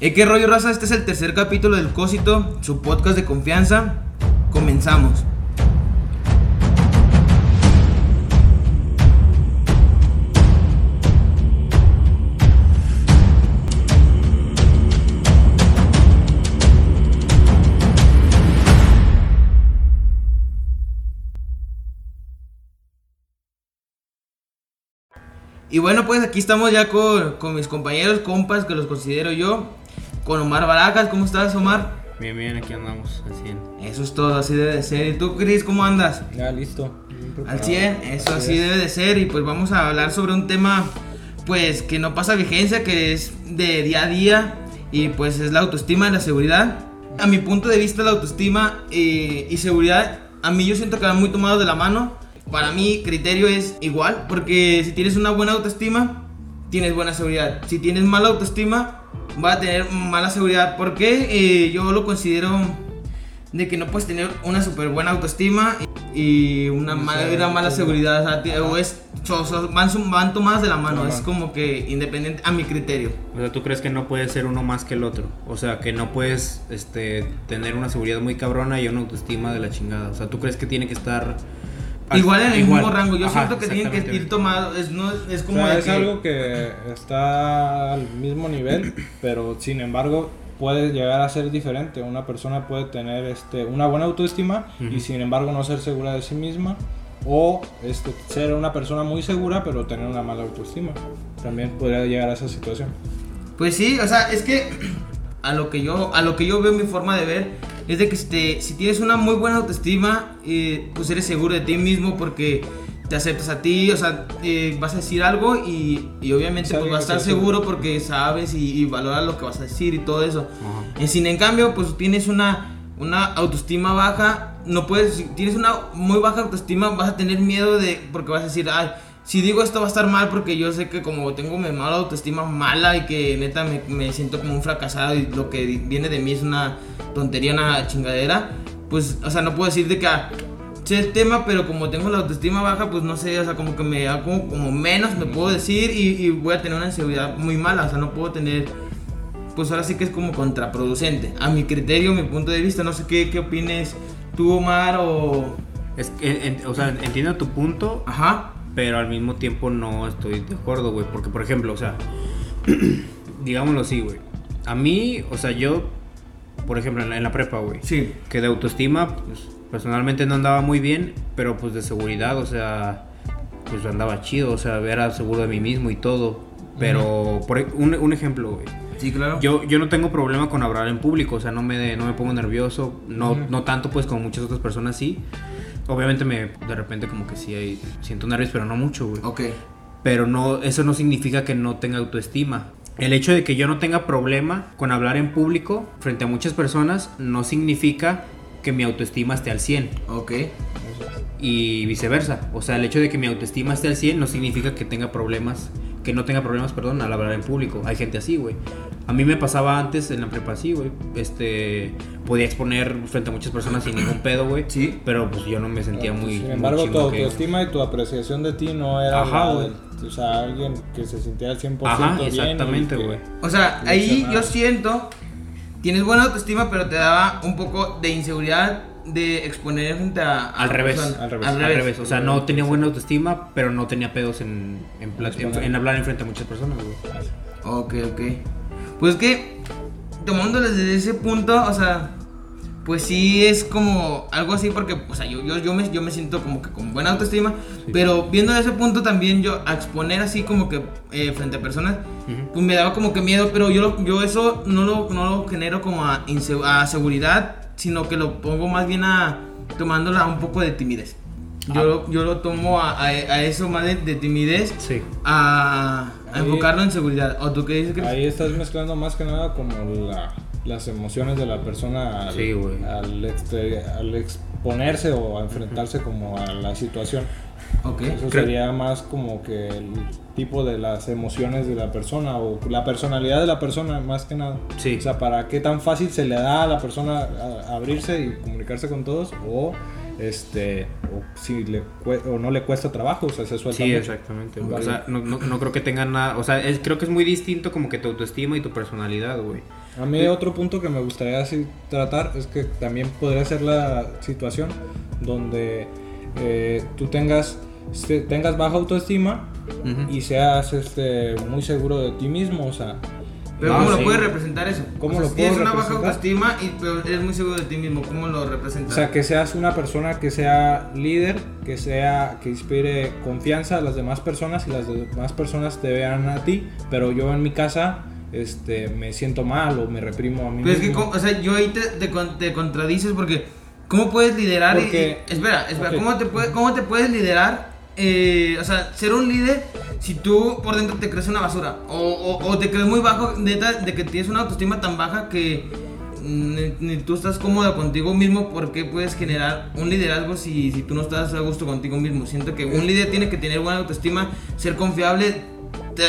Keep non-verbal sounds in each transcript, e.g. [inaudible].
Eh, ¿Qué rollo, raza? Este es el tercer capítulo del Cósito, su podcast de confianza. Comenzamos. Y bueno, pues aquí estamos ya con, con mis compañeros, compas, que los considero yo. Con Omar Barajas, ¿cómo estás, Omar? Bien, bien, aquí andamos al 100. Eso es todo, así debe de ser. ¿Y tú, Cris, cómo andas? Ya, listo. Al 100, eso así debe de ser. Y pues vamos a hablar sobre un tema, pues, que no pasa vigencia, que es de día a día. Y pues es la autoestima y la seguridad. A mi punto de vista, la autoestima eh, y seguridad, a mí yo siento que van muy tomados de la mano. Para mí, criterio es igual, porque si tienes una buena autoestima, tienes buena seguridad. Si tienes mala autoestima, vas a tener mala seguridad. Porque eh, yo lo considero de que no puedes tener una súper buena autoestima y una mala, una mala seguridad. O, sea, o es, so- so- van, van tomadas de la mano. Es como que independiente a mi criterio. O sea, ¿tú crees que no puede ser uno más que el otro? O sea, que no puedes este, tener una seguridad muy cabrona y una autoestima de la chingada. O sea, ¿tú crees que tiene que estar... al- Igual en el igual? mismo rango. Yo Ajá, siento que tienen que ir tomados. Es, no, es O como sea, de es que- algo que está al mismo nivel, [clears throat] pero sin embargo puede llegar a ser diferente. Una persona puede tener este, una buena autoestima y Ujú. sin embargo no ser segura de sí misma. O este, ser una persona muy segura pero tener una mala autoestima. También podría llegar a esa situación. Pues sí, o sea, es que [clears throat] a lo que yo, a lo que yo veo mi forma de ver es de que si, tienes una muy buena autoestima, eh, pues eres seguro de ti mismo porque te aceptas a ti, o sea, eh, vas a decir algo y, y obviamente pues vas a estar seguro porque sabes y, y valoras lo que vas a decir y todo eso. Ajá. Sin en cambio, pues tienes una, una autoestima baja, no puedes, si tienes una muy baja autoestima, vas a tener miedo de, porque vas a decir, ay, si digo esto va a estar mal porque yo sé que como tengo mi mala autoestima mala y que neta me, me siento como un fracasado y lo que viene de mí es una tontería, una chingadera, pues, o sea, no puedo decir de que... ah, sé el tema, pero como tengo la autoestima baja, pues no sé, o sea, como que me da como, como menos, me puedo decir, y, y voy a tener una inseguridad muy mala, o sea, no puedo tener pues ahora sí que es como contraproducente. A mi criterio, mi punto de vista, no sé qué, qué opines tú, Omar, o... Es que, en- o sea, entiendo tu punto, Ajá. Pero al mismo tiempo no estoy de acuerdo, güey. Porque, por ejemplo, o sea, [clears throat] digámoslo así, güey. A mí, o sea, yo, por ejemplo, en la, en la prepa, güey. Sí. que de autoestima, pues personalmente no andaba muy bien, pero pues de seguridad, o sea, pues andaba chido, o sea, era seguro de mí mismo y todo. Pero, por e- un, un ejemplo, güey. Sí, claro. Yo, yo no tengo problema con hablar en público, o sea, no me, no me pongo nervioso, no, no tanto pues como muchas otras personas sí. Obviamente me, de repente como que sí hay, siento nervios, pero no mucho, güey. Ok. Pero no, eso no significa que no tenga autoestima. El hecho de que yo no tenga problema con hablar en público frente a muchas personas no significa que mi autoestima esté al 100 Ok. y viceversa. O sea, el hecho de que mi autoestima esté al 100 no significa que tenga problemas, que no tenga problemas, perdón, al hablar en público. Hay gente así, güey. A mí me pasaba antes en la prepa así, güey. Este, podía exponer frente a muchas personas sin ningún pedo, güey. Sí. Pero pues yo no me sentía muy Sin muy embargo, tu que- autoestima y tu apreciación de ti no era Ajá, güey. o sea, alguien que se sintiera al 100% Ajá, bien. exactamente, güey. O sea, ahí yo siento, tienes buena autoestima, pero te daba un poco de inseguridad de exponer frente a... a Al revés, al revés, Al revés, o sea, no tenía buena autoestima, pero no tenía pedos en, en, en, hablar en frente a muchas personas, güey. Ok, ok. Pues que, tomándolo desde ese punto, o sea, pues sí es como algo así porque, o sea, yo, yo, yo, me, yo me siento como que con buena autoestima, pero viendo ese punto también yo a exponer así como que eh, frente a personas, pues me daba como que miedo, pero yo, lo- yo eso no lo, no lo genero como a, a seguridad, sino que lo pongo más bien a tomándola un poco de timidez. Yo, Ah. lo, yo lo tomo a, a- a eso más de, de timidez Sí. a, a Ahí- enfocarlo en seguridad. ¿O tú qué dices? Chris? Ahí estás mezclando más que nada como la- las emociones de la persona al, Sí, güey. al, exte- al exponerse o a enfrentarse como a la situación. Ok. Eso sería más como que el tipo de las emociones de la persona o la personalidad de la persona más que nada. Sí. O sea, para qué tan fácil se le da a la persona a- abrirse y comunicarse con todos o este o si le o no le cuesta trabajo, o sea, se suelta Sí, mucho. exactamente. Vale. O sea, no, no, no creo que tengan nada. O sea, es- creo que es muy distinto como que tu autoestima y tu personalidad, güey. A mí otro punto que me gustaría así tratar es que también podría ser la situación donde eh, tú tengas, tengas baja autoestima y seas este, muy seguro de ti mismo, o sea, Pero Ah, ¿cómo sí. lo puedes representar eso? ¿Cómo O sea, lo si Tienes una baja autoestima y pero eres muy seguro de ti mismo. ¿Cómo lo representas? o sea, que seas una persona que sea líder, que sea que inspire confianza a las demás personas y las demás personas te vean a ti, pero yo en mi casa este, me siento mal o me reprimo a mí Pero es que, mismo. ¿cómo- o sea, yo ahí te, te, te contradices porque ¿cómo puedes liderar? Porque- y- espera, espera, Ok. ¿cómo, te puede- ¿cómo te puedes liderar? Eh, o sea, ser un líder si tú por dentro te crees una basura o, o- te crees muy bajo, neta, de que tienes una autoestima tan baja que ni, ni tú estás cómodo contigo mismo, ¿por qué puedes generar un liderazgo si, si tú no estás a gusto contigo mismo? Siento que un líder tiene que tener buena autoestima, ser confiable,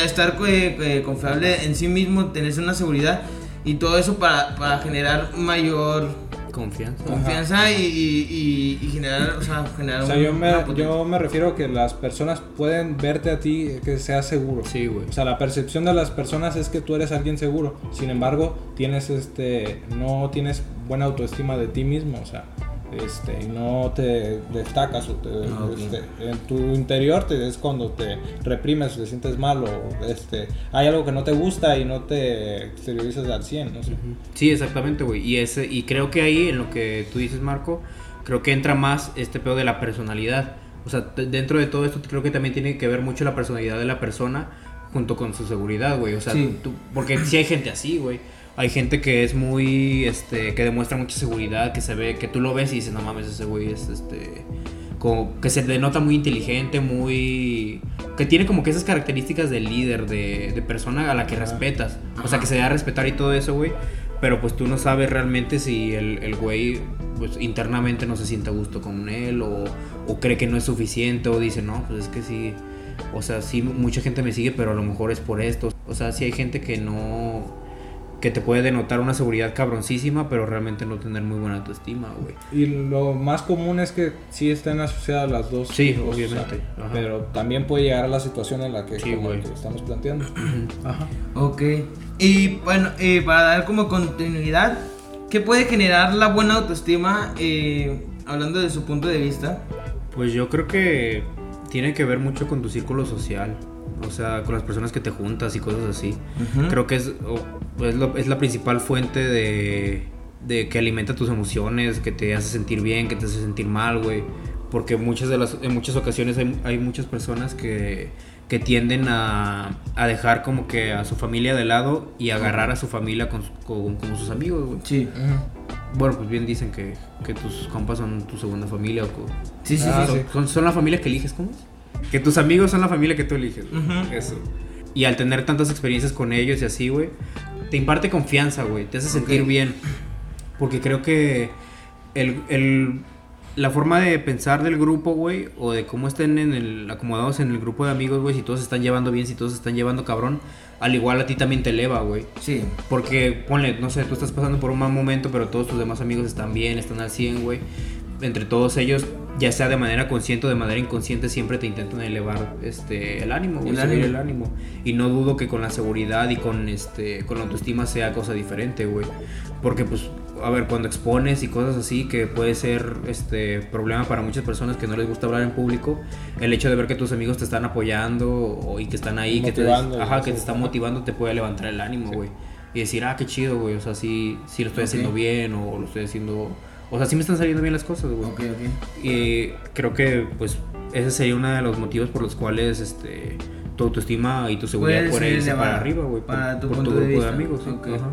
estar eh, eh, confiable en sí mismo, tener una seguridad y todo eso para, para generar mayor Confianza. confianza y, y- y- generar, o sea, generar O sea, un- yo me, yo me refiero a que las personas pueden verte a ti que seas seguro. Sí, güey. O sea, la percepción de las personas es que tú eres alguien seguro. Sin embargo, tienes este no tienes buena autoestima de ti mismo, o sea, este y no te destacas o te- Ah, este, en tu interior te, es cuando te reprimes, te sientes mal o este hay algo que no te gusta y no te exteriorizas al 100, no sé. Sí, exactamente, güey. Y, ese, y creo que ahí, en lo que tú dices, Marco, creo que entra más este pedo de la personalidad. O sea, dentro de todo esto creo que también tiene que ver mucho la personalidad de la persona junto con su seguridad, güey. O sea, Sí. tú- porque sí hay gente así, güey. Hay gente que es muy, este, que demuestra mucha seguridad, que se ve, que tú lo ves y dices, no mames, ese güey es, este, como que se denota muy inteligente, muy, que tiene como que esas características de líder, de, de persona a la que Ajá. respetas. O sea, que se da a respetar y todo eso, güey. Pero pues tú no sabes realmente si el, el güey pues internamente no se siente a gusto con él o, o cree que no es suficiente o dice, no, pues es que sí. O sea, sí, mucha gente me sigue, pero a lo mejor es por esto. O sea, sí hay gente que no... Que te puede denotar una seguridad cabroncísima, pero realmente no tener muy buena autoestima, güey. Y lo más común es que sí estén asociadas las dos. Sí, cosas, obviamente, ajá. pero también puede llegar a la situación en la que, Sí, como güey. que estamos planteando. [clears throat] Ajá. Ok. Y bueno, eh, para dar como continuidad, ¿qué puede generar la buena autoestima? eh, hablando de su punto de vista. Pues yo creo que tiene que ver mucho con tu círculo social. O sea, con las personas que te juntas y cosas así. Creo que es, es, lo- es la principal fuente de, de que alimenta tus emociones, que te hace sentir bien, que te hace sentir mal, güey. Porque muchas de las, en muchas ocasiones hay, hay muchas personas que, que tienden a, a dejar como que a su familia de lado y agarrar a su familia con, su- con- como sus amigos, güey. Sí. Bueno, pues bien dicen que, que tus compas son tu segunda familia o Sí, sí, Ah, sí. sí. son, son la familia que eliges, ¿cómo es? Que tus amigos son la familia que tú eliges. güey. Eso. Y al tener tantas experiencias con ellos y así, güey, te imparte confianza, güey. Te hace sentir bien. Porque creo que el, el- la forma de pensar del grupo, güey, o de cómo estén en el, acomodados en el grupo de amigos, güey, si todos se están llevando bien, si todos se están llevando cabrón, al igual a ti también te eleva, güey. Sí. Porque, ponle, no sé, tú estás pasando por un mal momento, pero todos tus demás amigos están bien, están al 100, güey. Entre todos ellos, ya sea de manera consciente o de manera inconsciente, siempre te intentan elevar este, el ánimo, El ánimo. el ánimo. Y no dudo que con la seguridad y con, este, con la autoestima sea cosa diferente, güey. Porque, pues, a ver, cuando expones y cosas así, que puede ser este problema para muchas personas que no les gusta hablar en público, el hecho de ver que tus amigos te están apoyando o- y que están ahí, que te, ajá, que te están motivando, te puede levantar el ánimo, güey. Y decir, ah, qué chido, güey. O sea, sí, sí lo estoy haciendo bien o lo estoy haciendo... O sea, sí me están saliendo bien las cosas, güey. Ok, ok. Y creo que, pues, ese sería uno de los motivos por los cuales, este, tu autoestima y tu seguridad Puede puede ser irse para arriba, güey. por- Para tu por punto tu de grupo vista. de amigos. sí. Ok. Ajá.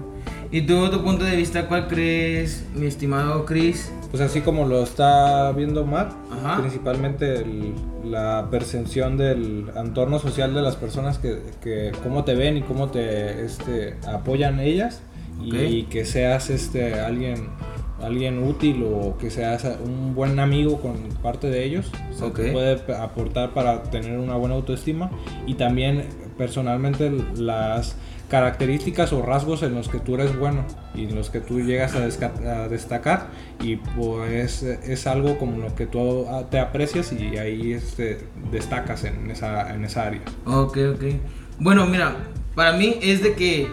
¿Y tú, tu punto de vista, cuál crees, mi estimado Chris? Pues así como lo está viendo Matt, Ajá. principalmente el- la percepción del entorno social de las personas que, que cómo te ven y cómo te este, apoyan ellas y que seas este alguien alguien útil o que seas un buen amigo con parte de ellos o sea, te Ok. puede aportar para tener una buena autoestima y también personalmente las características o rasgos en los que tú eres bueno y en los que tú llegas a, a destacar y pues es algo como lo que tú te aprecias y ahí este, destacas en esa, en esa área. Ok, ok. Bueno, mira, para mí es de que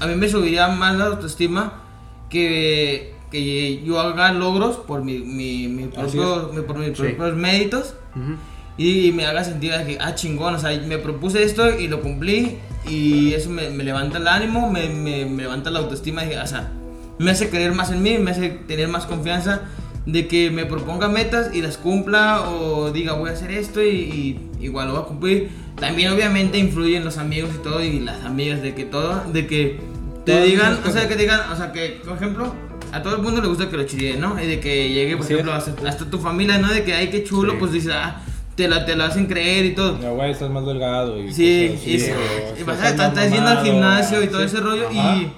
a mí me subiría más la autoestima que, que yo haga logros por mi, mi, mi propio- mi- por mis Sí. propios méritos Ujú. y me haga sentir que, ah, chingón, o sea, me propuse esto y lo cumplí y eso me, me levanta el ánimo, me, me- me levanta la autoestima, y, o sea, me hace creer más en mí, me hace tener más confianza de que me proponga metas y las cumpla o diga voy a hacer esto y, y igual lo voy a cumplir. También obviamente influyen los amigos y todo y las amigas de que todo, de que te digan, o sea, que te digan, o sea, que por ejemplo, a todo el mundo le gusta que lo chilleen, ¿no? Y de que llegue, por Así ejemplo, hasta, hasta tu familia, ¿no? De que, ay, qué chulo, Sí. pues dices, ah, te la, te la hacen creer y todo. Ya, güey, estás más delgado y Sí, cosas así, y, sí, o y vas a estar yendo al gimnasio y todo sí. ese rollo Ajá. y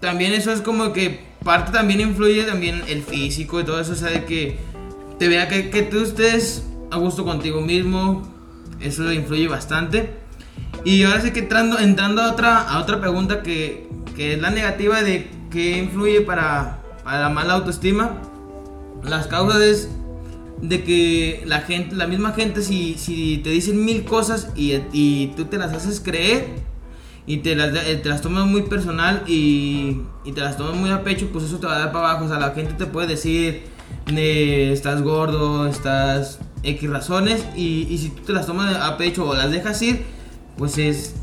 también eso es como que parte también influye también el físico y todo eso, o sea, de que te vea que, que tú estés a gusto contigo mismo, eso influye bastante. Y ahora sí que entrando, entrando a, otra, a otra pregunta que, que es la negativa de qué influye para, para la mala autoestima, las causas es de que la gente, la misma gente, si, si te dicen mil cosas y, y tú te las haces creer y te las, eh, te las tomas muy personal y, y te las tomas muy a pecho, pues eso te va a dar para abajo. O sea, la gente te puede decir, estás gordo, estás X razones y, y si tú te las tomas a pecho o las dejas ir, pues es,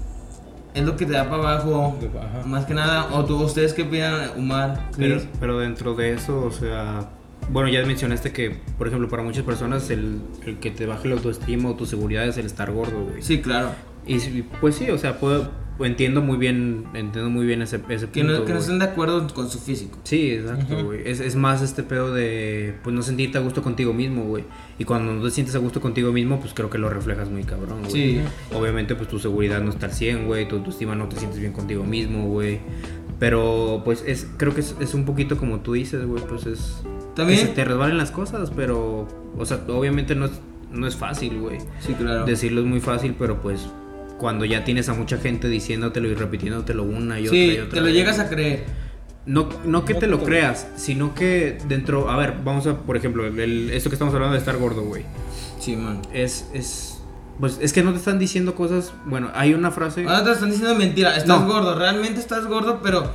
es lo que te da para abajo. Ajá. Más que nada, o tú, ustedes qué opinan, Omar, Pero, pero dentro de eso, o sea, bueno, ya mencionaste que, por ejemplo, para muchas personas el, el que te baje la autoestima o tu seguridad es el estar gordo, güey. Sí, claro. Y pues sí, o sea, puedo, entiendo muy bien, entiendo muy bien ese, ese Que punto, no, que no estén de acuerdo con su físico. Sí, exacto, güey. Es, es más este pedo de, pues, no sentirte a gusto contigo mismo, güey. Y cuando no te sientes a gusto contigo mismo, pues creo que lo reflejas muy cabrón, güey. Sí. Obviamente, pues tu seguridad no está al 100, güey. Tu autoestima no te sientes bien contigo mismo, güey. Pero, pues, es, creo que es, es un poquito como tú dices, güey. Pues es. También- Que se te resbalen las cosas, pero. O sea, obviamente no es, no es fácil, güey. Sí, claro. Decirlo es muy fácil, pero pues. Cuando ya tienes a mucha gente diciéndotelo y repitiéndotelo una y otra y Sí, otra te lo llegas a creer. No, no que No te lo te- creas, sino que dentro, a ver, vamos a, por ejemplo, el- el- esto que estamos hablando de estar gordo, güey. Sí, man. Es, es, pues es que no te están diciendo cosas, bueno, hay una frase, Ahora te están diciendo mentira. Estás No. gordo, realmente estás gordo, pero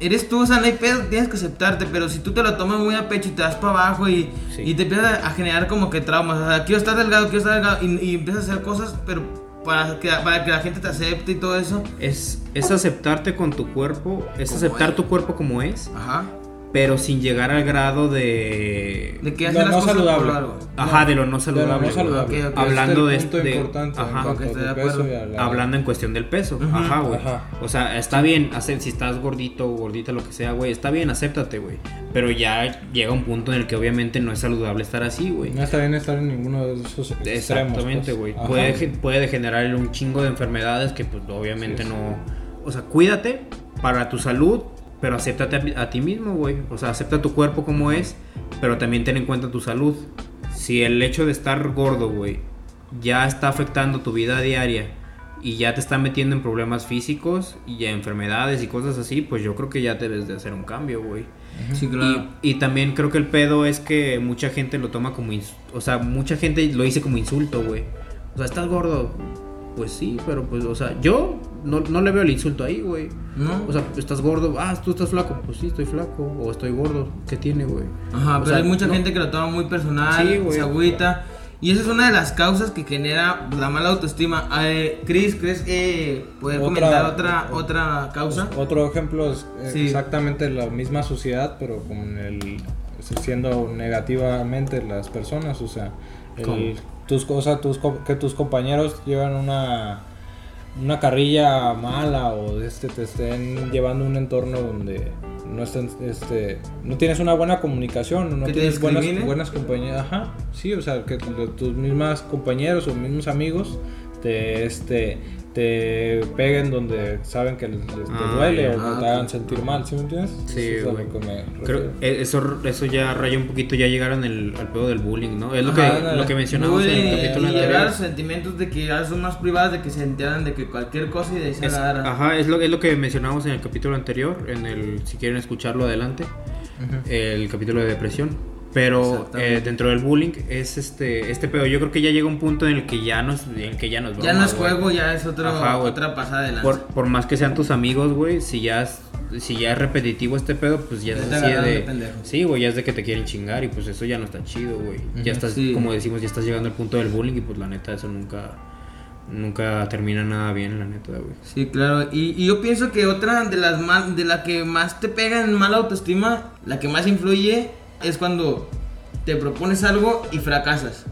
eres tú, o sea, no hay pedo, tienes que aceptarte. Pero si tú te lo tomas muy a pecho y te das para abajo y, Sí. y te empiezas a generar como que traumas. O sea, quiero estar delgado, quiero estar delgado. Y, y empiezas a hacer cosas, pero para que, para que la gente te acepte y todo eso. es, es aceptarte con tu cuerpo, es aceptar es. tu cuerpo como es, Ajá. Pero sin llegar al grado de... De que Lo hacer las no cosas saludable. por algo. Ajá, de lo no De lo saludable. no ok. Hablando Este es de- de- importante ajá. en de peso la- Hablando en cuestión del peso, Ujú. ajá, güey. Ajá. O sea, está bien, hacer, si estás gordito o gordita, lo que sea, güey, está bien, acéptate, güey. Pero ya llega un punto en el que obviamente no es saludable estar así, güey. No está bien estar en ninguno de esos extremos. Exactamente, pues. güey. Ajá. Puede, puede degenerar un chingo de enfermedades que pues obviamente Sí, sí. no... O sea, cuídate para tu salud, pero acéptate a, a ti mismo, güey. O sea, acepta tu cuerpo como es, pero también ten en cuenta tu salud. Si el hecho de estar gordo, güey, ya está afectando tu vida diaria y ya te está metiendo en problemas físicos y ya enfermedades y cosas así, pues yo creo que ya debes de hacer un cambio, güey. Sí, claro. Y, y también creo que el pedo es que mucha gente lo toma como... O sea, mucha gente lo dice como insulto, güey. O sea, ¿estás gordo? Pues sí, pero pues, o sea, yo no, no le veo el insulto ahí, güey. ¿No? O sea, ¿estás gordo? Ah, ¿tú estás flaco? Pues sí, estoy flaco. O estoy gordo. ¿Qué tiene, güey? Ajá, O pero sea, hay mucha no- gente que lo toma muy personal, Sí, güey. se agüita. Y esa es una de las causas que genera la mala autoestima. Eh, Chris, ¿crees que poder Otra- comentar otra, otra causa? Otro ejemplo es eh, Sí. exactamente la misma sociedad, pero con el siendo negativamente las personas, o sea, el- tus cosas, tus que tus compañeros llevan una carrilla mala o este te estén llevando un entorno donde no estén este no tienes una buena comunicación, no ¿Que te tienes buenas buenas compañías, ajá, sí, o sea, que tus mismas compañeros o mismos amigos te este te peguen donde saben que les, les- te Ah, duele ya. o que Ah, te hagan sentir mal, ¿sí me entiendes? Sí, Eso es que me Creo refiero. eh, eso, eso ya raya un poquito, ya llegaron el, al pedo del bullying, ¿no? Es lo, Ajá, que, lo que mencionamos en el capítulo llegar anterior. a sentimientos de que ya son más privadas, de que se enteran de que cualquier cosa y de Es- ajá, es lo, es lo que mencionamos en el capítulo anterior, en el, si quieren escucharlo adelante, el capítulo de depresión. Pero eh, dentro del bullying es este este pedo. Yo creo que ya llega un punto en el que ya no es, en el que ya no es ya no es juego, ya es otro, Ajá, güey. otra pasada de lanza. Por, por más que sean tus amigos, güey, si ya es, si ya es repetitivo este pedo, pues ya es así de... de. Sí, güey, ya es de que te quieren chingar y pues eso ya no está chido, güey. Ya estás, Sí. como decimos, ya estás llegando al punto del bullying y pues la neta eso nunca, nunca termina nada bien, la neta, güey. Sí, claro. Y, y yo pienso que otra de las más, de la que más te pega en mala autoestima, la que más influye, es cuando te propones algo y fracasas.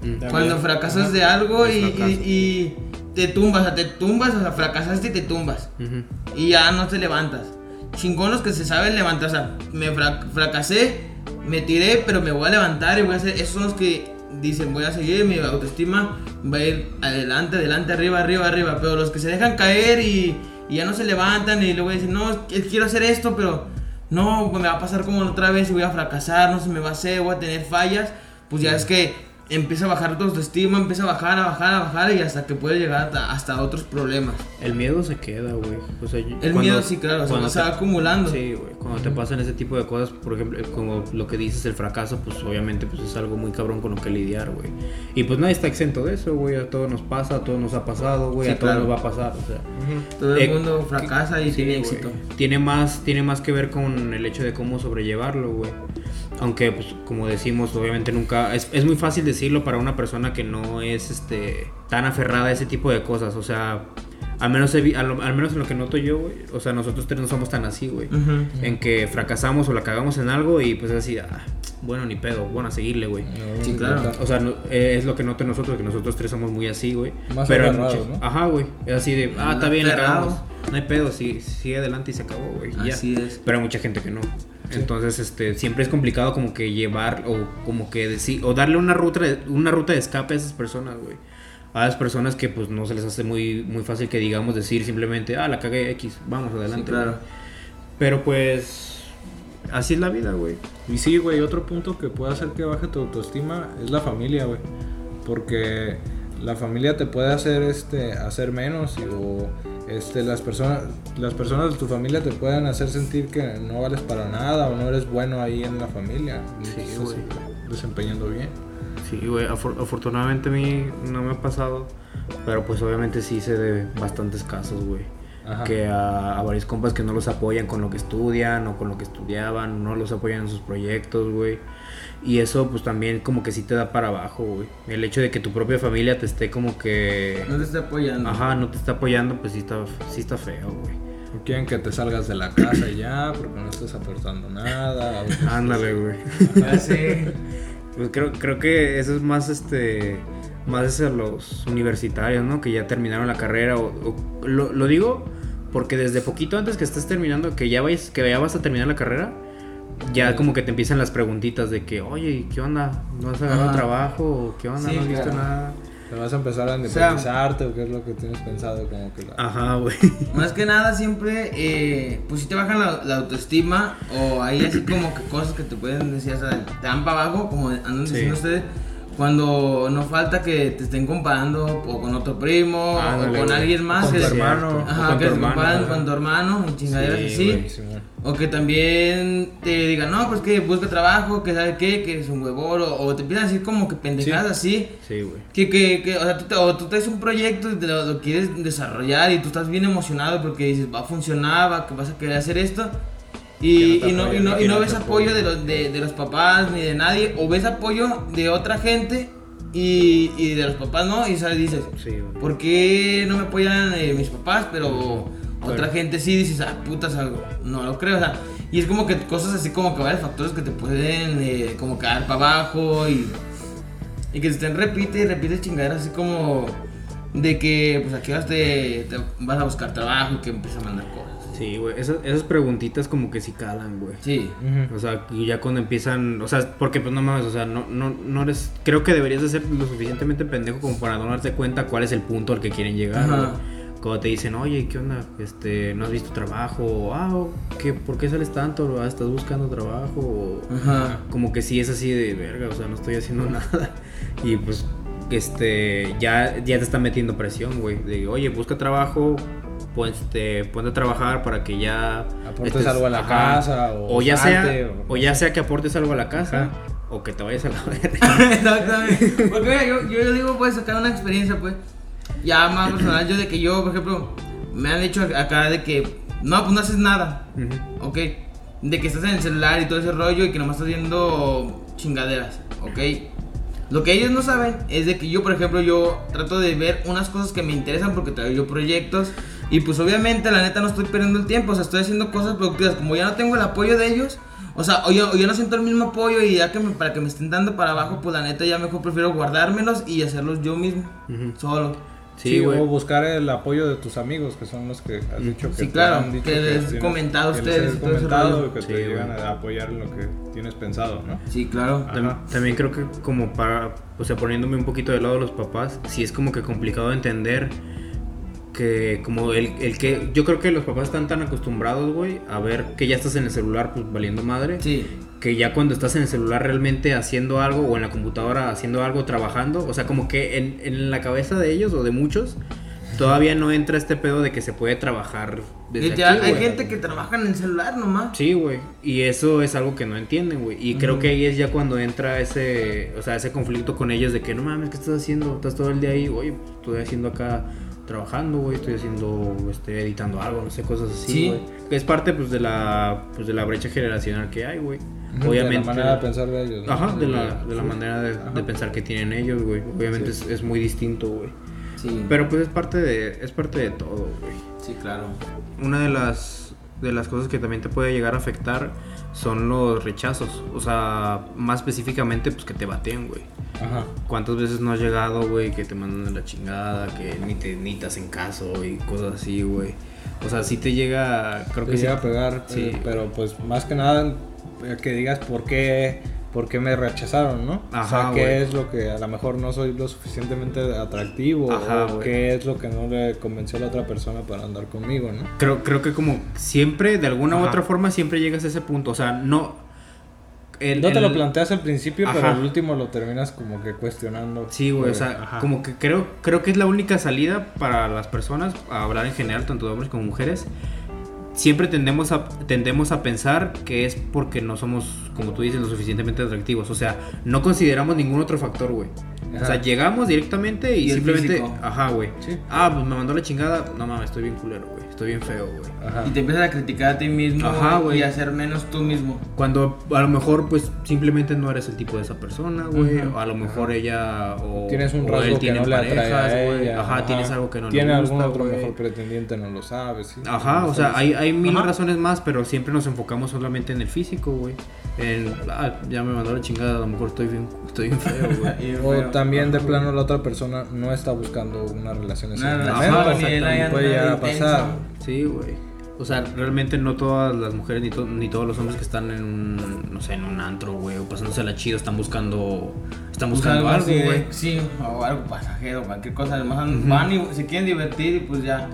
Mm. También. Cuando fracasas de algo y, te tumbas, o sea, te tumbas, o sea, fracasaste y te tumbas. Y ya no te levantas. Chingón los que se saben levantar, o sea, me fra- fracasé, me tiré, pero me voy a levantar y voy a hacer. Esos son los que dicen, voy a seguir, mi autoestima va a ir adelante, adelante, arriba, arriba, arriba. Pero los que se dejan caer y, y ya no se levantan y luego dicen, no, quiero hacer esto, pero no, me va a pasar como la otra vez y voy a fracasar, no se me va a hacer, voy a tener fallas. Pues ya es que empieza a bajar tu autoestima, empieza a bajar, a bajar, a bajar y hasta que puede llegar hasta, hasta otros problemas. El miedo se queda, güey. O sea, El cuando- miedo sí, claro, o sea, cuando se va acumulando. Sí, güey. Cuando te pasan ese tipo de cosas, por ejemplo, como lo que dices, el fracaso, pues obviamente pues es algo muy cabrón con lo que lidiar, güey. Y pues nadie está exento de eso, güey. A todos nos pasa, a todos nos ha pasado, güey. Sí, a todos claro. nos va a pasar, o sea. Todo el Eh, mundo fracasa y Sí, tiene éxito. Tiene más, tiene más que ver con el hecho de cómo sobrellevarlo, güey. Aunque, pues, como decimos, obviamente nunca. Es, es muy fácil decirlo para una persona que no es este tan aferrada a ese tipo de cosas. O sea, al menos, he vi- a lo- al menos en lo que noto yo, güey. O sea, nosotros tres no somos tan así, güey. En que fracasamos o la cagamos en algo y pues es así, ah, bueno, ni pedo, bueno, a seguirle, güey. No, Sí, no claro. O sea, no- eh, es lo que noto nosotros, que nosotros tres somos muy así, güey. Más Pero mucha- ¿no? Ajá, güey. Es así de, ah, está bien, la cagamos. No hay pedo, sí, sigue adelante y se acabó, güey. ya. Así es. Pero hay mucha gente que no. Entonces, este, siempre es complicado como que llevar o como que decir, o darle una ruta, de, una ruta de escape a esas personas, güey. A las personas que pues no se les hace muy, muy fácil que digamos decir simplemente, ah, la cagué X, vamos adelante. Sí, claro. güey. Pero pues, así es la vida, güey. Y sí, güey, otro punto que puede hacer que baje tu autoestima es la familia, güey. Porque la familia te puede hacer este hacer menos y, o este las personas las personas de tu familia te pueden hacer sentir que no vales para nada o no eres bueno ahí en la familia. Sí, estás güey. desempeñando bien. Sí, güey, afor- afortunadamente a mí no me ha pasado, pero pues obviamente sí sé de bastantes casos, güey. Ajá. Que a, a varios compas que no los apoyan con lo que estudian o con lo que estudiaban, no los apoyan en sus proyectos, güey. Y eso pues también como que sí te da para abajo, güey. El hecho de que tu propia familia te esté como que... No te está apoyando. Ajá, no te está apoyando, pues sí está, sí está feo, güey. No quieren que te salgas de la casa ya porque no estás aportando nada. Ándale, güey. Ya sé. [laughs] Pues creo, creo que eso es más este más hacia los universitarios, ¿no? Que ya terminaron la carrera. O, o- lo, lo digo porque desde poquito antes que estés terminando, que ya vayas, que ya vas a terminar la carrera, ya como que te empiezan las preguntitas de que, oye, ¿qué onda? ¿No has agarrado Ajá. trabajo? ¿O ¿Qué onda? Sí, ¿No has visto claro. nada? ¿Te vas a empezar a sea- independizarte o qué es lo que tienes pensado? Como que la... Ajá, güey. Más que nada siempre, eh, pues si te bajan la, la autoestima o hay así como que cosas que te pueden decir, o sea, te dan para abajo, como andan Sí. diciendo ustedes, cuando no falta que te estén comparando o con otro primo Ándale, o con güey. alguien más. Con que tu hermano. Ajá, O con que tu te hermano, comparan con tu hermano y chingaderas Sí, así. güey. Simón. O que también te digan, no, pues que busca trabajo, que sabe qué, que es un huevón, o, o te empiezan a decir como que pendejadas así. Sí, güey. Que, que, que, o sea, tú, te- o tú traes un proyecto y te lo, lo quieres desarrollar y tú estás bien emocionado porque dices, va a funcionar, va, que vas a querer hacer esto. Y, y no y, no, apoyan, y no que no ves apoyo de los, de, de los papás ni de nadie, o ves apoyo de otra gente y, y de los papás no, y sabes, dices, Sí. ¿por qué no me apoyan eh, mis papás? Pero otra gente sí dices, ah, putas, algo, no lo creo, o sea, y es como que cosas así como que varios factores que te pueden eh, como caer para abajo y, y que te estén repite y repite chingaderas así como de que pues aquí vas, te, te vas a buscar trabajo y que empiezas a mandar cosas. Sí, güey. Esas, esas preguntitas como que sí calan, güey. Sí. O sea, y ya cuando empiezan, o sea, porque pues no mames, o sea, no, no, no eres, creo que deberías de ser lo suficientemente pendejo como para no darte cuenta cuál es el punto al que quieren llegar, Ajá. güey. Cuando te dicen, oye, ¿qué onda? Este, ¿No has visto trabajo? O, ah, o, ¿qué, ¿por qué sales tanto? Ah, ¿Estás buscando trabajo? O, Ajá. como que sí es así de verga, o sea, no estoy haciendo [laughs] nada. Y pues, este, ya, ya te está metiendo presión, güey. De, oye, busca trabajo, pues te ponte a trabajar para que ya Aportes estés- algo a la ajá. casa, o o ya salte, sea o- o ya sea que aportes algo a la casa Ajá. o que te vayas a la verga. [laughs] Exactamente. Porque mira, yo, yo digo, pues, sacar una experiencia, pues. Ya más personal, yo de que yo, por ejemplo, me han dicho acá de que, no, pues no haces nada. Ujú. ¿ok? De que estás en el celular y todo ese rollo y que nomás estás viendo chingaderas, ¿ok? Lo que ellos no saben es de que yo, por ejemplo, yo trato de ver unas cosas que me interesan porque traigo yo proyectos y pues obviamente la neta no estoy perdiendo el tiempo, o sea, estoy haciendo cosas productivas, como ya no tengo el apoyo de ellos, o sea, o yo, o yo no siento el mismo apoyo y ya que me- para que me estén dando para abajo, pues la neta ya mejor prefiero guardármelos y hacerlos yo mismo, solo. Sí, Sí, güey. o buscar el apoyo de tus amigos, que son los que has dicho que Sí, te claro, han dicho que les he tienes- comentado a que ustedes les comentado que Sí, te llegan a apoyar en lo que tienes pensado, ¿no? Sí, claro. Tam- Ajá. También creo que como para, o sea, poniéndome un poquito del lado de los papás, sí es como que complicado entender que como el, el que yo creo que los papás están tan acostumbrados, güey, a ver que ya estás en el celular pues valiendo madre, Sí. Que ya cuando estás en el celular realmente haciendo algo o en la computadora haciendo algo trabajando, o sea, como que en, en la cabeza de ellos o de muchos todavía no entra este pedo de que se puede trabajar desde Literal, aquí, hay gente que trabaja en el celular nomás. Sí, güey. Y eso es algo que no entienden, güey. Y creo que ahí es ya cuando entra ese, o sea, ese conflicto con ellos de que no mames, ¿qué estás haciendo? Estás todo el día ahí, oye, estoy haciendo acá trabajando, güey, estoy haciendo, este, editando algo, no sé, cosas así, Sí. güey. Es parte, pues, de la, pues, de la brecha generacional que hay, güey. Obviamente. De la manera de pensar de ellos. ¿no? Ajá, de la, de la Sí. manera de, de pensar que tienen ellos, güey. Obviamente Sí. es, es muy distinto, güey. Sí. Pero pues es parte de, es parte de todo, güey Sí, claro. una de las de las cosas que también te puede llegar a afectar son los rechazos, o sea, más específicamente pues que te baten, güey. Ajá. ¿Cuántas veces no has llegado, güey, que te mandan a la chingada, que ni te ni te hacen caso y cosas así, güey? O sea, sí te llega, creo Te que sí. llega a pegar, Sí. pero pues más que nada que digas por qué, por qué me rechazaron, ¿no? o Ajá, sea, qué güey. es lo que a lo mejor no soy lo suficientemente atractivo Ajá, o güey. qué es lo que no le convenció a la otra persona para andar conmigo, ¿no? Creo, creo que como siempre, de alguna u Ajá. otra forma, siempre llegas a ese punto. O sea, no. el- no te el- lo planteas al principio, pero Ajá. al último lo terminas como que cuestionando. Sí, güey, o sea, ajá. como que creo, creo que es la única salida para las personas, a hablar en general, tanto de hombres como mujeres. Siempre tendemos a, tendemos a pensar que es porque no somos, como tú dices, lo suficientemente atractivos. O sea, no consideramos ningún otro factor, güey. O sea, llegamos directamente y, Y simplemente, físico. ajá, güey. Sí. Ah, pues me mandó la chingada. No mames, estoy bien culero, güey. Estoy bien feo, güey. Y te empiezas a criticar a ti mismo Ajá, y a ser menos tú mismo. Cuando a lo mejor, pues, simplemente no eres el tipo de esa persona, güey. O a lo mejor ella o, Tienes un o rasgo él que le atrae parejas, a güey. ella. Ajá, tienes algo que no Tiene le gusta, algún otro mejor pretendiente, no lo sabes. sí. Ajá, o sea, hay, hay mil Ajá. razones más, pero siempre nos enfocamos solamente en el físico, güey. En, ah, ya me mandó la chingada, a lo mejor estoy bien, estoy bien feo, [laughs] güey. También de ajá, plano la otra persona no está buscando una relación en ese Nada, momento. ajá, o sea, ni él ahí también puede llegar a pasar. Sí, güey. O sea, realmente no todas las mujeres ni, to- ni todos los hombres que están en un, no sé, en un antro, güey, o pasándose la chido, están buscando, están pues buscando algo, güey. Sí, o algo pasajero, cualquier cosa. Además, van y se quieren divertir y pues ya,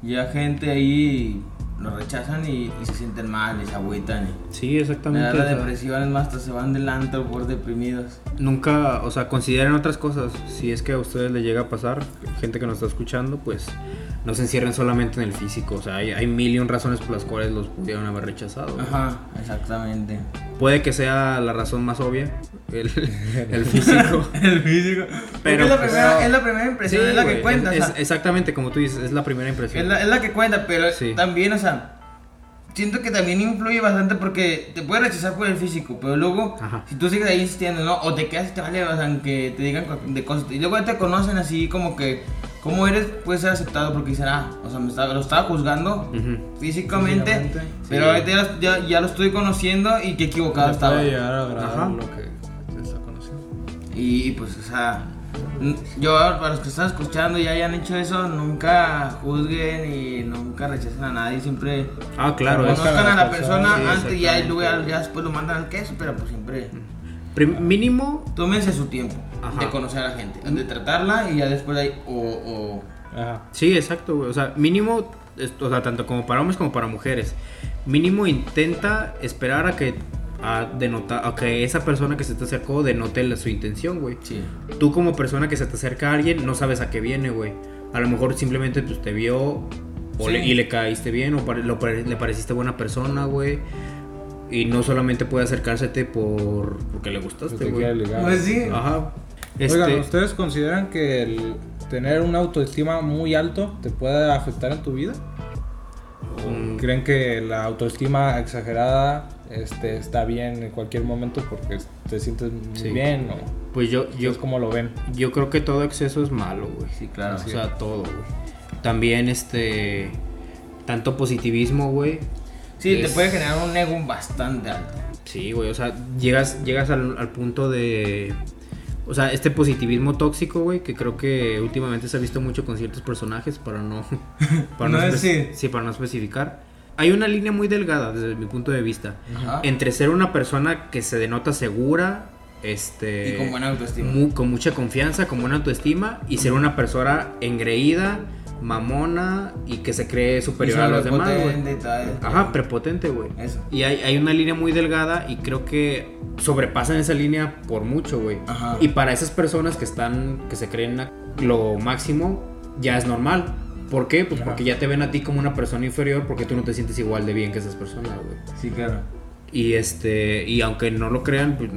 ya gente ahí lo rechazan y, y se sienten mal y se agüitan. Y Sí, me exactamente. la depresión, es más, hasta se van del antro por deprimidos. nunca, o sea, consideren otras cosas. Si es que a ustedes les llega a pasar, gente que nos está escuchando, pues no se encierren solamente en el físico. O sea, hay, hay mil y un razones por las cuales los pudieron haber rechazado. Ajá, exactamente. Puede que sea la razón más obvia, el, el físico. [laughs] El físico. Pero, es la, pues, primera, es la primera impresión, es la que güey, cuenta. es- o sea, es exactamente como tú dices, es la primera impresión. Es la, es la que cuenta, pero Sí. también, o sea, siento que también influye bastante porque te puede rechazar por el físico, pero luego, Ajá. si tú sigues ahí insistiendo, ¿no? O te quedas y te vale, o sea, aunque te digan de cosas, y luego ya te conocen así como que, ¿cómo eres? Puede ser aceptado porque dicen, ah, o sea, me estaba, lo estaba juzgando físicamente, Físicamente, pero sí. ahorita ya, lo- ya, ya lo estoy conociendo y qué equivocado estaba. puede llegar a agradar Ajá. lo que está conociendo. Y pues, o sea, yo para los que están escuchando y hayan hecho eso, nunca juzguen y nunca rechacen a nadie, siempre Ah, claro. Conozcan a la persona antes y ya, luego ya, después lo mandan al queso, pero pues siempre prim- mínimo tómense su tiempo Ajá. de conocer a la gente, de tratarla y ya después de ahí o, o Ajá. Sí, exacto, güey. O sea, mínimo, o sea, tanto como para hombres como para mujeres. Mínimo intenta esperar a que a denotar, a que esa persona que se te acercó denote la- su intención, güey. Sí. Tú como persona que se te acerca a alguien no sabes a qué viene, güey. A lo mejor simplemente pues te vio o Sí. le- y le caíste bien o pare- lo pare- le pareciste buena persona, güey. Y no solamente puede acercársete por porque le gustaste, te güey. Pues sí. Ajá. Este, Oigan, ¿ustedes consideran que el tener una autoestima muy alto te puede afectar en tu vida? mm, ¿Creen que la autoestima exagerada este, está bien en cualquier momento porque te sientes muy Sí. bien? ¿O pues yo, yo cómo lo ven? Yo creo que todo exceso es malo, güey. Sí, claro. O sea, todo, güey. También, este. Tanto positivismo, güey. Sí, te puede generar un ego bastante alto. Sí, güey. O sea, llegas, llegas al, al punto de. O sea, este positivismo tóxico, güey, que creo que últimamente se ha visto mucho con ciertos personajes para no. [laughs] Para No decir. Sí, para no especificar. Hay una línea muy delgada desde mi punto de vista. Ajá. Entre ser una persona que se denota segura, este. Y con buena autoestima. mu- con mucha confianza, con buena autoestima y ser una persona engreída, mamona y que se cree superior a los demás, güey. Prepotente y tal. Ajá, prepotente, güey. Eso. Y hay, hay una línea muy delgada y creo que sobrepasan esa línea por mucho, güey. Ajá. Y para esas personas que están, que se creen lo máximo, ya es normal. ¿Por qué? Pues porque ya te ven a ti como una persona inferior porque tú no te sientes igual de bien que esas personas, güey. Sí, claro. Y este, y aunque no lo crean, pues,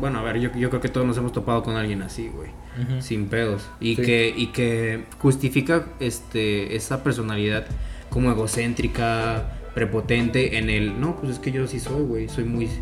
bueno, a ver, yo, yo creo que todos nos hemos topado con alguien así, güey. Sin pedos. Y Sí. que, y que justifica este, esa personalidad como egocéntrica, prepotente en el. No, pues es que yo sí soy, güey. Soy muy. Soy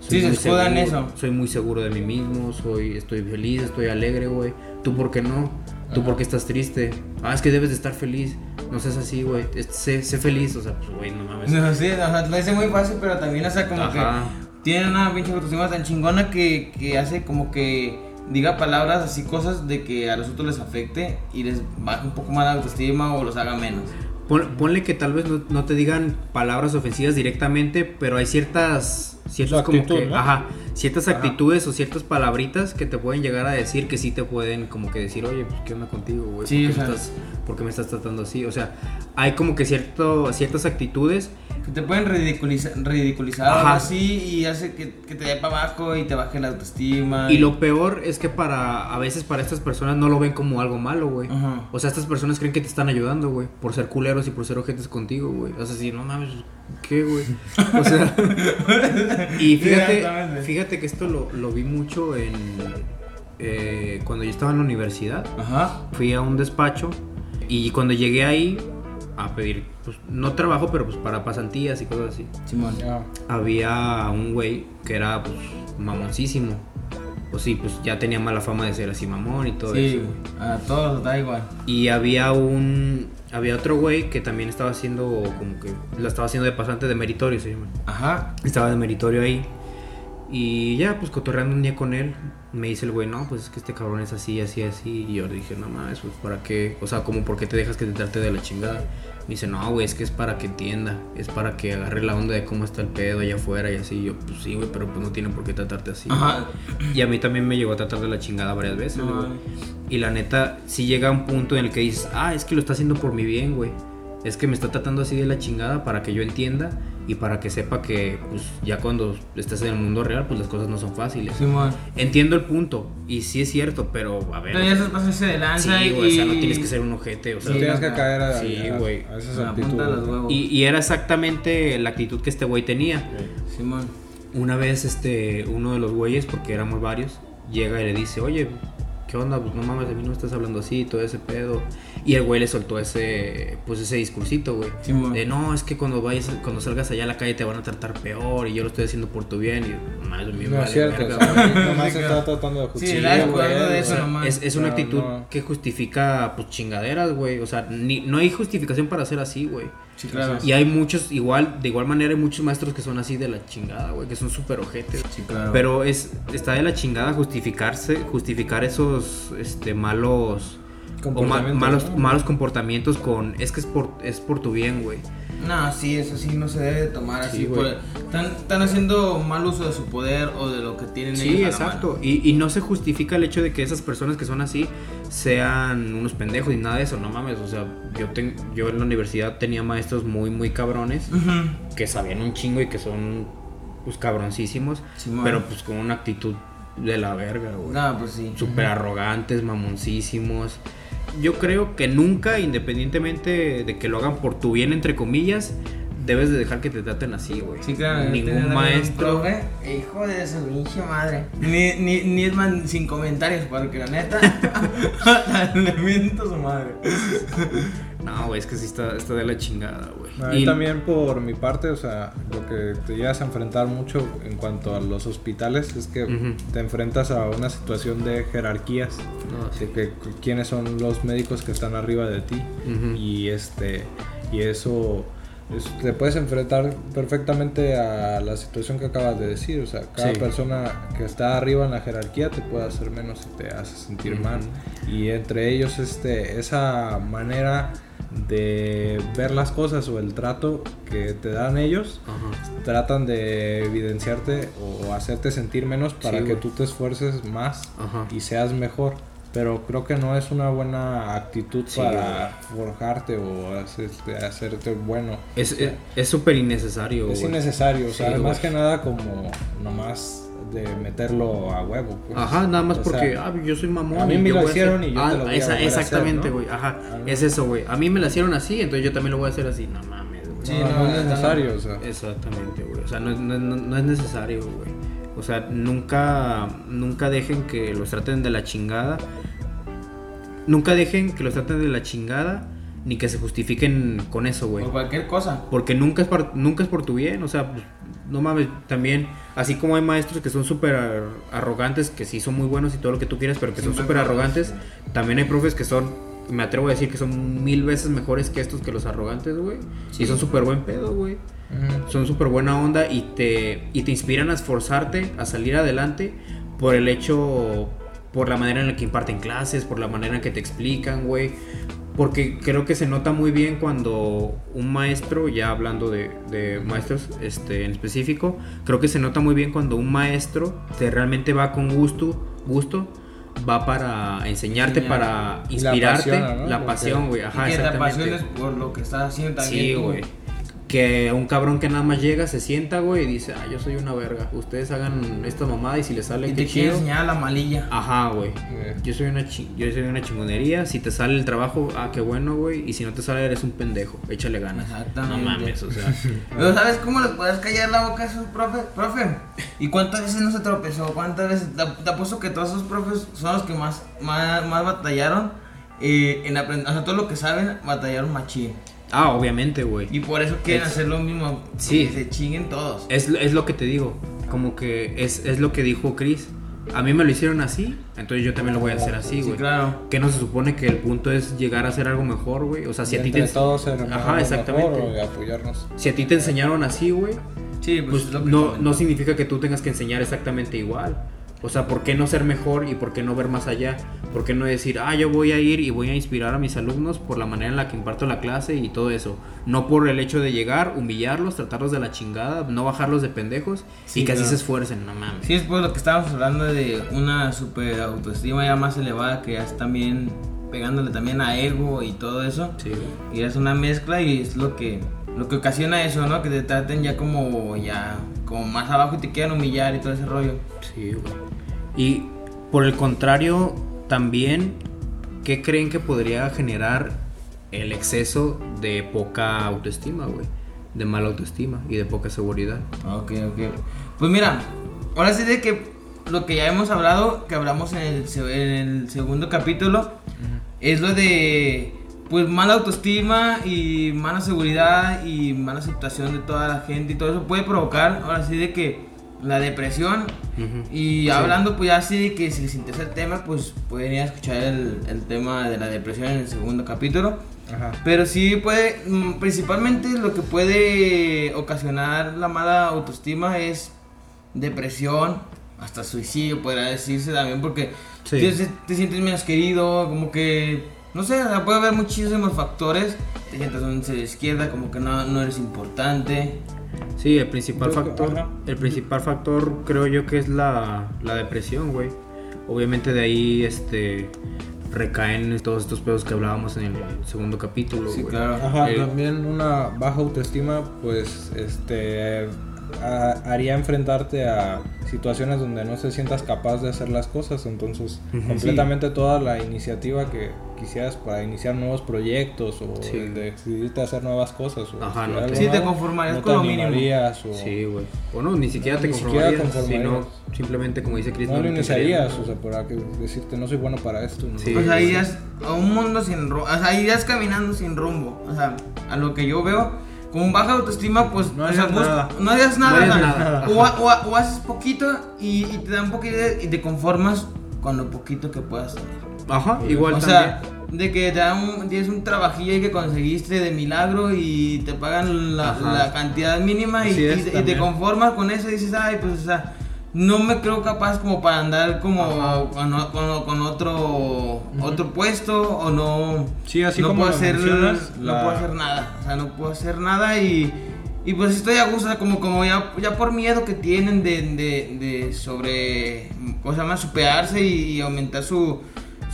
Sí, se muy en seguro, eso. Soy muy seguro de mí mismo, soy, estoy feliz, estoy alegre, güey. ¿Tú por qué no? ¿Tú Ajá. por qué estás triste? Ah, es que debes de estar feliz. No seas así, güey. Sé, sé feliz. O sea, pues, güey, no mames. No, [laughs] sí, o sea, lo dice muy fácil, pero también, o sea, como Ajá. que tiene una pinche autoestima tan chingona que, que hace como que diga palabras así, cosas de que a los otros les afecte y les baje un poco más la autoestima o los haga menos. Pon- ponle que tal vez no, no te digan palabras ofensivas directamente, pero hay ciertas ciertas Su como que, ¿no? ajá, ciertas Ajá. actitudes o ciertas palabritas que te pueden llegar a decir que sí te pueden como que decir, "Oye, pues qué onda contigo, güey? Sí, ¿Por, por qué me estás tratando así?" O sea, hay como que cierto ciertas actitudes Que te pueden ridiculizar, ridiculizar Ajá. así y hace que, que te dé para abajo y te baje la autoestima. y lo peor es que para a veces para estas personas no lo ven como algo malo, güey. O sea, estas personas creen que te están ayudando, güey, por ser culeros y por ser ojetes contigo, güey. O sea, si no mames, ¿qué, güey? O sea, y [laughs] fíjate, fíjate que esto lo, lo vi mucho en eh, cuando yo estaba en la universidad. Ajá. Fui a un despacho y cuando llegué ahí a pedir, pues no trabajo, pero pues para pasantías y cosas así. Simón. Había un güey que era pues mamoncísimo. Pues sí, pues ya tenía mala fama de ser así mamón y todo Sí, eso. güey. a todos da igual. Y había un. Había otro güey que también estaba haciendo como que. La estaba haciendo de pasante de meritorio, se llama. Ajá. Estaba de meritorio ahí. Y ya, pues cotorreando un día con él, me dice el güey, no, pues es que este cabrón es así, así, así. Y yo le dije, no mames, pues para qué. O sea, como por qué te dejas que te trate de la chingada. Me dice, no, güey, es que es para que entienda. Es para que agarre la onda de cómo está el pedo allá afuera y así. Y yo, pues sí, güey, pero pues no tiene por qué tratarte así. Ajá. Y a mí también me llegó a tratar de la chingada varias veces, No, güey. Y la neta, si llega un punto en el que dices, ah, es que lo está haciendo por mi bien, güey. Es que me está tratando así de la chingada para que yo entienda y para que sepa que, pues, ya cuando estés en el mundo real, pues las cosas no son fáciles. Simón. Entiendo el punto, y sí es cierto, pero a ver. Pero ya se pasarse de sí, lanza y. güey, o sea, no tienes que ser un ojete, o sea. No Sí, tienes que caer a, sí, a- güey. a esas actitudes. huevos. Y, y era exactamente la actitud que este güey tenía. Simón. Una vez, este, uno de los güeyes, porque éramos varios, llega y le dice, oye, ¿qué onda? Pues no mames, de mí no estás hablando así, todo ese pedo. Y el güey le soltó ese, pues ese discursito, güey. Simón. De no, es que cuando vayas, cuando salgas allá a la calle te van a tratar peor y yo lo estoy haciendo por tu bien. Y no, eso No es cierto, nomás Sí, está tratando de Sí, justificar. la güey, de eso nomás. Es, es una Pero actitud no. que justifica, pues, chingaderas, güey. O sea, ni, no hay justificación para ser así, güey. Sí, claro. Y hay muchos, igual, de igual manera hay muchos maestros que son así de la chingada, güey, que son súper ojetes. Sí, claro. Pero es, está de la chingada justificarse, justificar esos este, malos, o ma- malos, ¿no? malos comportamientos con, es que es por, es por tu bien, güey. No, sí, eso sí no se debe de tomar así. Sí, por- Están, están haciendo mal uso de su poder o de lo que tienen Sí, ellos la exacto. Y, y no se justifica el hecho de que esas personas que son así sean unos pendejos y nada de eso, no mames. O sea, yo, ten- yo en la universidad tenía maestros muy, muy cabrones que sabían un chingo y que son pues cabroncísimos, pero pues con una actitud de la verga, güey. No, pues sí. Súper arrogantes, mamoncísimos. Yo creo que nunca, independientemente de que lo hagan por tu bien, entre comillas, debes de dejar que te traten así, güey. Sí, claro. Ningún maestro. profe, hijo de su pinche madre. Ni, ni, ni es más sin comentarios, porque la neta. [laughs] [laughs] le miento a su madre. No, güey, es que sí está, está de la chingada, güey. A mí Y- también por mi parte, o sea, lo que te llegas a enfrentar mucho en cuanto a los hospitales es que Ujú. te enfrentas a una situación de jerarquías, No, sí. de que quiénes son los médicos que están arriba de ti Ujú. y este y eso es- te puedes enfrentar perfectamente a la situación que acabas de decir, o sea, cada Sí. persona que está arriba en la jerarquía te puede hacer menos y te hace sentir Ujú. mal y entre ellos este esa manera de ver las cosas o el trato que te dan ellos Ajá. tratan de evidenciarte o hacerte sentir menos para Sí, que tú te esfuerces más Ajá. y seas mejor. Pero creo que no es una buena actitud Sí, para forjarte o hacerte, hacerte bueno. Es O sea, es- es súper innecesario, es innecesario, o sea, Sí, más que nada como nomás de meterlo a huevo. pues. Ajá, nada más O porque, sea, ah, yo soy mamón. a mí me lo hicieron y yo Ah, te lo voy esa- a Exactamente, ¿no? güey. Ajá. Ah. Es eso, güey. A mí me la hicieron así, entonces yo también lo voy a hacer así. No mames, güey. Sí, no, no, no está- es necesario, o sea. Exactamente, güey. O sea, no, es- no- no- no es necesario, güey. O sea, nunca, nunca dejen que los traten de la chingada. Nunca dejen que los traten de la chingada ni que se justifiquen con eso, güey. Por cualquier cosa. Porque nunca es, por, nunca es por tu bien, o sea, pues, no mames, también, así como hay maestros que son súper ar- arrogantes, que sí son muy buenos y todo lo que tú quieras, pero que son súper arrogantes, también hay profes que son, me atrevo a decir que son mil veces mejores que estos que los arrogantes, güey. Y son súper buen pedo, güey. Son súper buena onda y te, y te inspiran a esforzarte, a salir adelante por el hecho, por la manera en la que imparten clases, por la manera en que te explican, güey. Porque creo que se nota muy bien cuando un maestro, ya hablando de, de maestros este, en específico, creo que se nota muy bien cuando un maestro te realmente va con gusto, gusto, va para enseñarte, Enseñar. para inspirarte, ¿no? la pasión, güey. Ajá, y que te apasiones por lo que estás haciendo también. Sí, güey. Que un cabrón que nada más llega, se sienta, güey, y dice, ah, yo soy una verga. Ustedes hagan esta mamada y si les sale, Y qué te chido. enseñar la malilla. Ajá, güey. Eh, Yo soy una chi- yo soy una chingonería. Si te sale el trabajo, ah, qué bueno, güey. Y si no te sale, eres un pendejo. Échale ganas. Exactamente. No mames, o sea. [laughs] Pero ¿sabes cómo le puedes callar la boca a esos profes? Profe, ¿y cuántas veces no se tropezó? ¿Cuántas veces? Te, te apuesto que todos esos profes son los que más, más, más batallaron eh, en aprender, o sea, todo lo que saben, batallaron machín. Ah, obviamente, güey. Y por eso quieren Es- hacer lo mismo. Sí. Que se chinguen todos. Es, es lo que te digo. Como que es, es lo que dijo Chris. A mí me lo hicieron así, entonces yo también lo voy a hacer así, Sí, güey. claro. Que no se supone que el punto es llegar a hacer algo mejor, güey. O sea, si y a ti te. todos Ajá, mejor exactamente. y apoyarnos. Si a ti te enseñaron así, güey, Sí, pues, pues es lo que no, no significa que tú tengas que enseñar exactamente igual. O sea, ¿por qué no ser mejor y por qué no ver más allá? ¿Por qué no decir, ah, yo voy a ir y voy a inspirar a mis alumnos por la manera en la que imparto la clase y todo eso? No por el hecho de llegar, humillarlos, tratarlos de la chingada, no bajarlos de pendejos Sí, y que así se esfuercen, no mames. Sí, es por lo que estábamos hablando de una super autoestima ya más elevada que ya es también pegándole también a ego y todo eso. Sí. Y es una mezcla y es lo que lo que ocasiona eso, ¿no? Que te traten ya como ya como más abajo y te quieran humillar y todo ese rollo. Sí, güey. Y por el contrario, también, ¿qué creen que podría generar el exceso de poca autoestima, güey? De mala autoestima y de poca seguridad. Ok, ok. Pues mira, ahora sí de que lo que ya hemos hablado, que hablamos en el, se- en el segundo capítulo, es lo de pues mala autoestima y mala seguridad y mala aceptación de toda la gente y todo eso puede provocar ahora sí de que la depresión y hablando pues ya así de que si les interesa el tema pues pueden ir a escuchar el, el tema de la depresión en el segundo capítulo Ajá. pero sí puede, mm, principalmente lo que puede ocasionar la mala autoestima es depresión, hasta suicidio podría decirse también, porque Sí. te, te sientes menos querido, como que no sé, puede haber muchísimos factores. Te sientes un de izquierda, como que no, no eres importante. Sí, el principal Yo- factor, ajá. el principal factor creo yo que es la, la depresión, güey. Obviamente de ahí, este, recaen todos estos pedos que hablábamos en el segundo capítulo, Sí, güey. claro. Ajá, Eh, también una baja autoestima, pues, este, haría enfrentarte a situaciones donde no te sientas capaz de hacer las cosas, entonces Ujú. completamente toda la iniciativa que quisieras para iniciar nuevos proyectos o Sí. el de decidirte a hacer nuevas cosas o Ajá, no Sí, te conformarías no con lo mínimo. o Sí, güey. O no, ni siquiera No, te ni siquiera conformarías, sino conformarías. simplemente como dice Chris, no lo iniciarías, o sea, para que decirte no soy bueno para esto. ¿no? Sí. O sea, irías a un mundo sin rumbo. O sea, irías caminando sin rumbo. O sea, a lo que yo veo, con baja autoestima, pues No o sea, harías bus- nada. no harías nada. No harías o sea, nada, O, ha- o ha- o haces poquito y, y te dan poquito y te conformas con lo poquito que puedas tener. Ajá, igual o también. sea, de que te dan un, tienes un trabajillo que conseguiste de milagro y te pagan la, cantidad mínima y, es, y te- y te también. conformas con eso y dices, ay, pues, o sea, no me creo capaz como para andar como con, con- con otro otro puesto o no Sí, así no como puedo lo hacer mencionas, no puedo hacer nada o sea no puedo hacer nada y y pues estoy a gusto como como ya, ya por miedo que tienen de, de, de sobre o sea más superarse y, y aumentar su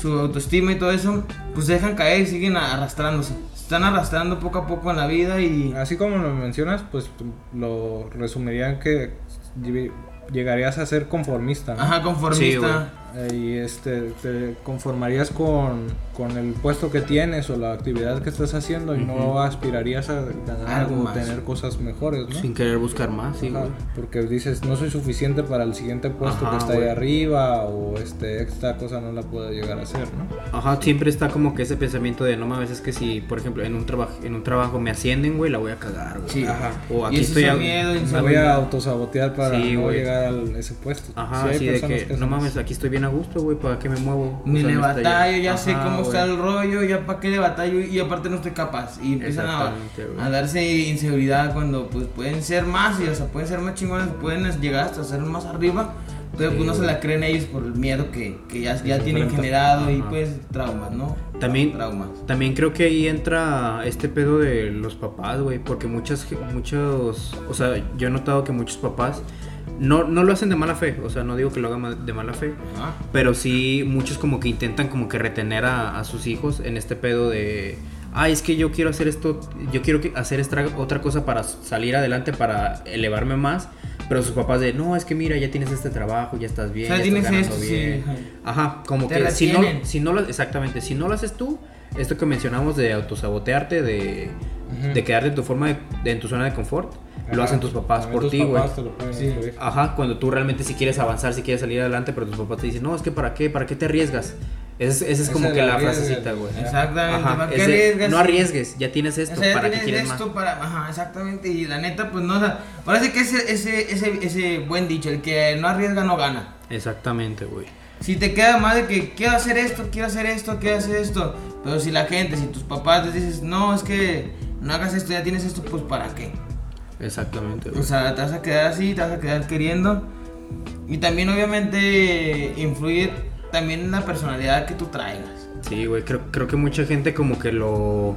su autoestima y todo eso pues dejan caer y siguen arrastrándose. Se están arrastrando poco a poco en la vida y Así como lo mencionas, pues lo resumiría en que llegarías a ser conformista. ¿no? ajá conformista Eh, y este te conformarías con, con el puesto que tienes o la actividad que estás haciendo y no aspirarías a ganar Algo o más. tener cosas mejores, ¿no? Sin querer buscar más, sí, Ajá, porque dices no soy suficiente para el siguiente puesto Ajá, que está ahí arriba o este esta cosa no la puedo llegar a hacer, ¿no? Ajá, siempre está como que ese pensamiento de no mames, es que si, por ejemplo, en un trabajo en un trabajo me ascienden, güey, la voy a cagar, güey. sí Ajá. O aquí estoy es a- miedo Me voy a autosabotear para Sí, no güey. llegar a ese puesto. Ajá, Sí de que, no mames, aquí estoy bien a gusto, güey, ¿para qué me muevo? Ni O sea, le está batallo, ya- ya sé Ajá, cómo está güey. el rollo, ya para qué le batallo y aparte no estoy capaz. Y empiezan a, a darse inseguridad cuando pues pueden ser más y o sea, pueden ser más chingones, pueden llegar hasta ser más arriba, pero pues no se la creen ellos por el miedo que, que ya, ya tienen generado y Ajá. pues traumas, ¿no? También, Traumas. también creo que ahí entra este pedo de los papás, güey, porque muchas, muchos, o sea, yo he notado que muchos papás no, no lo hacen de mala fe, o sea, no digo que lo hagan de mala fe, pero sí muchos como que intentan como que retener a, a sus hijos en este pedo de, ay, es que yo quiero hacer esto, yo quiero que- hacer esta otra cosa para salir adelante, para elevarme más, pero sus papás de, no, es que mira, ya tienes este trabajo, ya estás bien, O sea, ya tienes estás ganando esto, bien". ajá. Ajá, como Te que si no, si no lo, exactamente, si no lo haces tú, esto que mencionamos de autosabotearte, de, Ujú. de quedarte en tu forma de, de- en tu zona de confort, lo hacen tus papás por tus ti, güey. papás te lo pueden Sí. Ajá, cuando tú realmente si quieres avanzar, si quieres salir adelante, pero tus papás te dicen, no, es que para qué, para qué te arriesgas. Esa es, esa es como que la frasecita, güey. Exactamente, Ajá, ¿para es qué arriesgas? no arriesgues, ya tienes esto, O sea, ya ¿para qué tienes quieres esto más? para, ajá, exactamente, y la neta, pues no, o sea, parece que ese, ese, ese, ese buen dicho, el que no arriesga no gana. Exactamente, güey. Si te queda más de que quiero hacer esto, quiero hacer esto, quiero hacer esto, pero si la gente, si tus papás les dices, no, es que no hagas esto, ya tienes esto, pues para qué. Exactamente, güey. O sea, te vas a quedar así, te vas a quedar queriendo. Y también obviamente influir también en la personalidad que tú traigas. Sí, güey, creo, creo que mucha gente como que lo...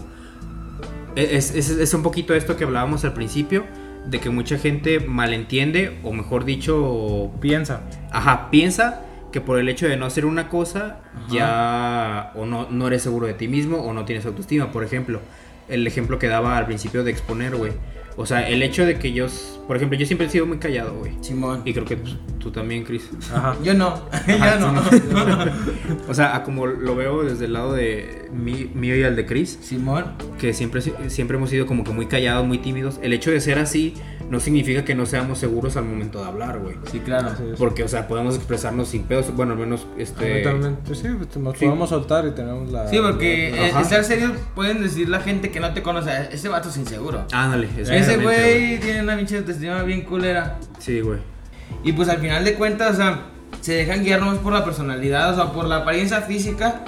Es, es, es un poquito esto que hablábamos al principio, de que mucha gente malentiende, o mejor dicho, Piensa. ajá, piensa que por el hecho de no hacer una cosa, ya o no, no eres seguro de ti mismo o no tienes autoestima. Por ejemplo, el ejemplo que daba al principio de exponer, güey. O sea, el hecho de que yo, por ejemplo, yo siempre he sido muy callado, güey. Simón. Y creo que pues, tú también, Chris. Ajá. [laughs] Yo no, [laughs] Ajá, yo no. [laughs] O sea, a como lo veo desde el lado de mí, mío y el de Chris, Simón. que siempre, siempre hemos sido como que muy callados, muy tímidos. El hecho de ser así no significa que no seamos seguros al momento de hablar, güey. Sí, claro. Porque, o sea, podemos expresarnos sin pedos. Bueno, al menos, este... Totalmente, sí, pues, nos Sí. podemos soltar y tenemos la... Sí, porque la- eh, estar serio pueden decir la gente que no te conoce, ese vato es inseguro. Ándale, Ese güey tiene una pinche autoestima bien culera. Sí, güey. Y pues al final de cuentas, o sea, se dejan guiar nomás por la personalidad, o sea, por la apariencia física,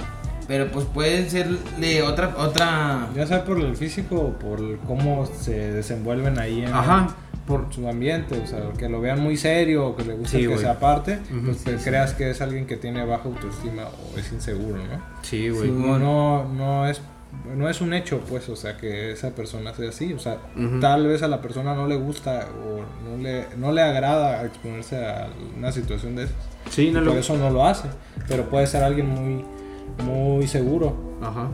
pero pues pueden ser de otra, otra... Ya sea por el físico o por cómo se desenvuelven ahí en, Ajá. Por su ambiente, o sea, que lo vean muy serio o que le guste Sí, que güey. sea aparte, pues sí, te sí. creas que es alguien que tiene baja autoestima o es inseguro, ¿no? Sí, güey. No, no, no es no es un hecho, pues, o sea, que esa persona sea así, o sea, tal vez a la persona no le gusta o no le, no le agrada exponerse a una situación de esas. Sí, no lo... por eso no lo hace, pero puede ser alguien muy, muy seguro. Ajá.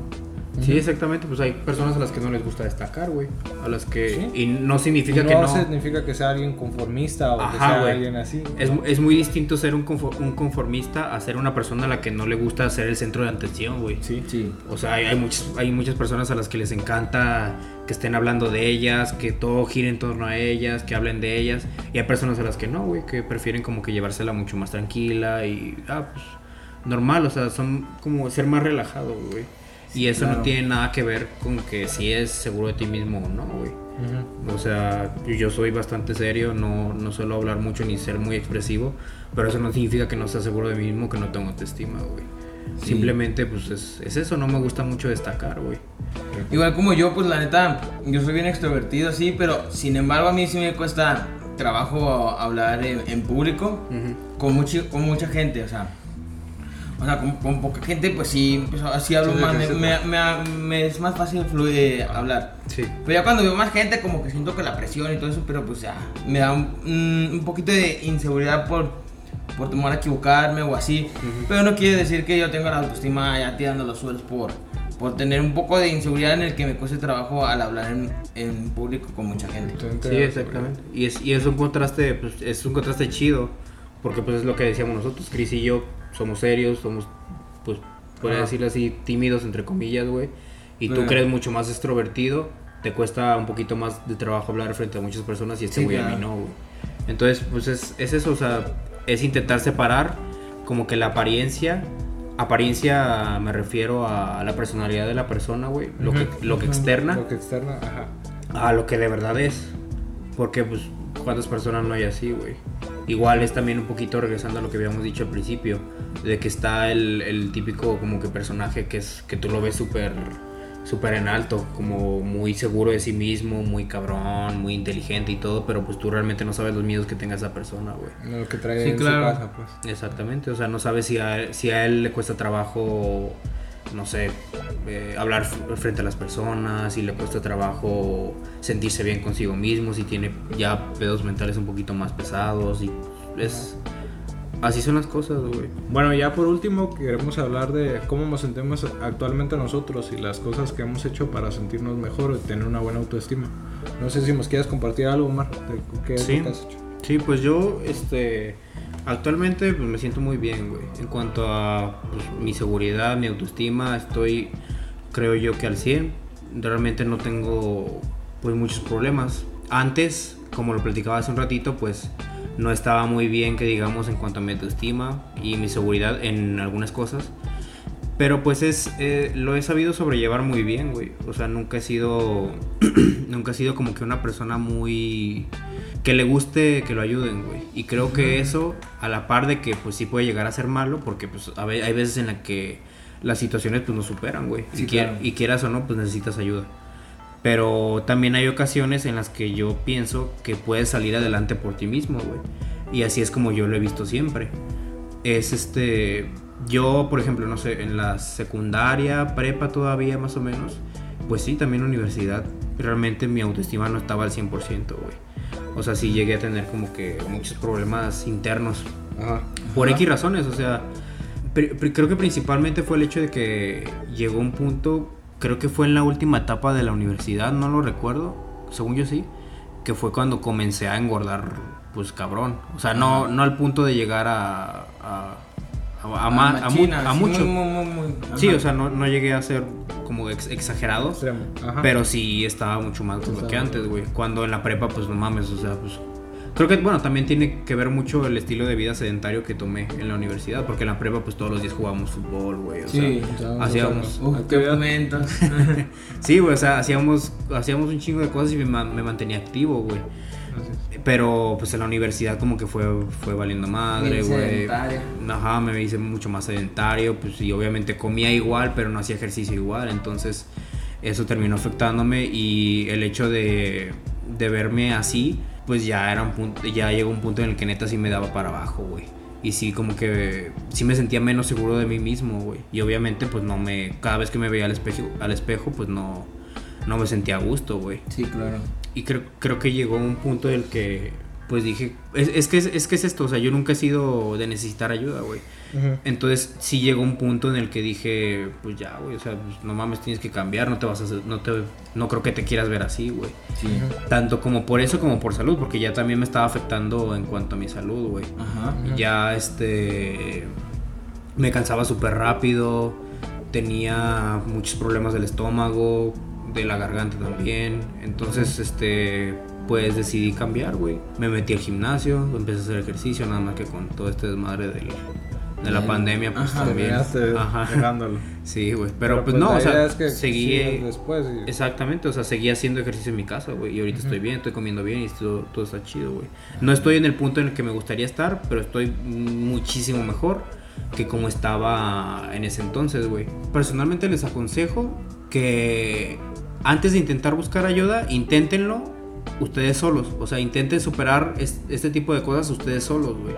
Sí, exactamente, pues hay personas a las que no les gusta destacar, güey. A las que... Sí. Y no significa no, que no... significa que sea alguien conformista o que sea alguien así. Es, ¿no? es muy distinto ser un conformista a ser una persona a la que no le gusta ser el centro de atención, güey. Sí. Sí. O sea, hay, hay, muchas, hay muchas personas a las que les encanta que estén hablando de ellas, que todo gire en torno a ellas, que hablen de ellas. Y hay personas a las que no, güey, que prefieren como que llevársela mucho más tranquila y, ah, pues, normal, o sea, son como ser más relajado, güey. Y eso no claro. tiene nada que ver con que si es seguro de ti mismo o no, güey. Ujú. O sea, yo soy bastante serio, no, no suelo hablar mucho ni ser muy expresivo, pero eso no significa que no sea seguro de mí mismo, que no tengo autoestima, güey. Sí. Simplemente, pues es, es eso, no me gusta mucho destacar, güey. Igual como yo, pues la neta, yo soy bien extrovertido, así, pero sin embargo a mí sí me cuesta trabajo hablar en, en público con, mucho, con mucha gente, o sea. O sea, con, con poca gente, pues sí, pues, así hablo Sí, más, me, me- me- me es más fácil fluir, hablar. Sí. Pero ya cuando veo más gente, como que siento que la presión y todo eso, pero pues ya, me da un, un- un poquito de inseguridad por, por temor a equivocarme o así. Pero no quiere decir que yo tenga la autoestima ya tirando los suelos por, por tener un poco de inseguridad en el que me cueste trabajo al hablar en, en público con mucha gente. Sí, exactamente. Y es, y es un contraste, pues, es un contraste chido, porque pues es lo que decíamos nosotros, Chris y yo somos serios, somos, pues, podría decirlo así, tímidos, entre comillas, güey. Y tú eres mucho más extrovertido, te cuesta un poquito más de trabajo hablar frente a muchas personas y este Sí, güey a mí no, güey. Entonces, pues es, es eso, o sea, es intentar separar como que la apariencia, apariencia me refiero a la personalidad de la persona, güey, lo que, lo que externa Lo que externa, ajá. a lo que de verdad es. Porque, pues, ¿cuántas personas no hay así, güey? Igual es también un poquito regresando a lo que habíamos dicho al principio, de que está el, el típico como que personaje que es que tú lo ves súper súper en alto, como muy seguro de sí mismo, muy cabrón, muy inteligente y todo, pero pues tú realmente no sabes los miedos que tenga esa persona, güey. Lo que trae Sí, en claro. su casa, pues. Exactamente, o sea, no sabes si a, él- si a él le cuesta trabajo, no sé, eh, hablar frente a las personas, si le cuesta trabajo sentirse bien consigo mismo, si tiene ya pedos mentales un poquito más pesados y es... Así son las cosas, güey. Bueno, ya por último queremos hablar de cómo nos sentimos actualmente nosotros y las cosas que hemos hecho para sentirnos mejor y tener una buena autoestima. No sé si nos quieres compartir algo, Omar, de qué es Sí. lo que has hecho. Sí, pues yo, este, actualmente pues me siento muy bien, güey. En cuanto a pues, mi seguridad, mi autoestima, estoy, creo yo que al 100. Realmente no tengo, pues, muchos problemas. Antes, como lo platicaba hace un ratito, pues, no estaba muy bien, que digamos, en cuanto a mi autoestima y mi seguridad en algunas cosas. Pero pues es, eh, lo he sabido sobrellevar muy bien, güey. O sea, nunca he sido, [clears throat] nunca he sido como que una persona muy, que le guste que lo ayuden, güey. Y creo que eso, a la par de que pues sí puede llegar a ser malo, porque pues a ve- hay veces en las que las situaciones pues nos superan, güey. Sí, y, quier- claro. y quieras o no, pues necesitas ayuda. Pero también hay ocasiones en las que yo pienso que puedes salir adelante por ti mismo, güey. Y así es como yo lo he visto siempre. Es este. Yo, por ejemplo, no sé, en la secundaria, prepa todavía más o menos. Pues sí, también universidad. Realmente mi autoestima no estaba al 100%, güey. O sea, sí llegué a tener como que muchos problemas internos. Ajá. Por Ajá. X razones, o sea, creo que principalmente fue el hecho de que llegó un punto, creo que fue en la última etapa de la universidad, no lo recuerdo, según yo sí, que fue cuando comencé a engordar, pues cabrón. O sea, no, no al punto de llegar a... a, a, a ma- a mu- Machina, a sí, mucho. muy, muy, muy, muy- Sí, o sea, no, no llegué a ser como ex- exagerado. Extremo. Pero sí estaba mucho más Estaba que antes, güey. Cuando en la prepa, pues no mames, o sea, pues. Creo que, bueno, también tiene que ver mucho el estilo de vida sedentario que tomé en la universidad. Porque en la prepa, pues todos los días jugábamos fútbol, güey. O Sí, sea, hacíamos. Uf, qué momentos. [laughs] Sí, güey, o sea, hacíamos, hacíamos un chingo de cosas y me, me mantenía activo, güey. Pero pues en la universidad como que fue, fue valiendo madre, güey. sedentario. Ajá, me hice mucho más sedentario, pues y obviamente comía igual, pero no hacía ejercicio igual, entonces eso terminó afectándome y el hecho de, de verme así, pues ya era un punto, ya llegó un punto en el que neta sí me daba para abajo, güey. Y sí, como que sí me sentía menos seguro de mí mismo, güey. Y obviamente, pues no me. Cada vez que me veía al espejo, al espejo pues no, no me sentía a gusto, güey. Sí, claro. Y creo, creo que llegó un punto en el que, pues dije. Es, es que, es, que es esto, o sea, yo nunca he sido de necesitar ayuda, güey. Entonces sí llegó un punto en el que dije, pues ya, güey, o sea, pues, no mames, tienes que cambiar, no te vas a hacer, no te, no creo que te quieras ver así, güey. Sí. Tanto como por eso como por salud, porque ya también me estaba afectando en cuanto a mi salud, güey. Ajá. Ya, este, me cansaba súper rápido, tenía muchos problemas del estómago, de la garganta también, entonces, este, pues decidí cambiar, güey. Me metí al gimnasio, empecé a hacer ejercicio, nada más que con todo este desmadre del, de la pandemia, pues Ajá. también. Ajá. dejándolo. [laughs] Sí, güey. Pero, pues, no, la o sea, es que seguí. después y- Exactamente, o sea, seguí haciendo ejercicio en mi casa, güey. Y ahorita estoy bien, estoy comiendo bien y todo, todo está chido, güey. No estoy en el punto en el que me gustaría estar, pero estoy muchísimo mejor que como estaba en ese entonces, güey. Personalmente les aconsejo que antes de intentar buscar ayuda, inténtenlo ustedes solos. O sea, intenten superar es- este tipo de cosas ustedes solos, güey.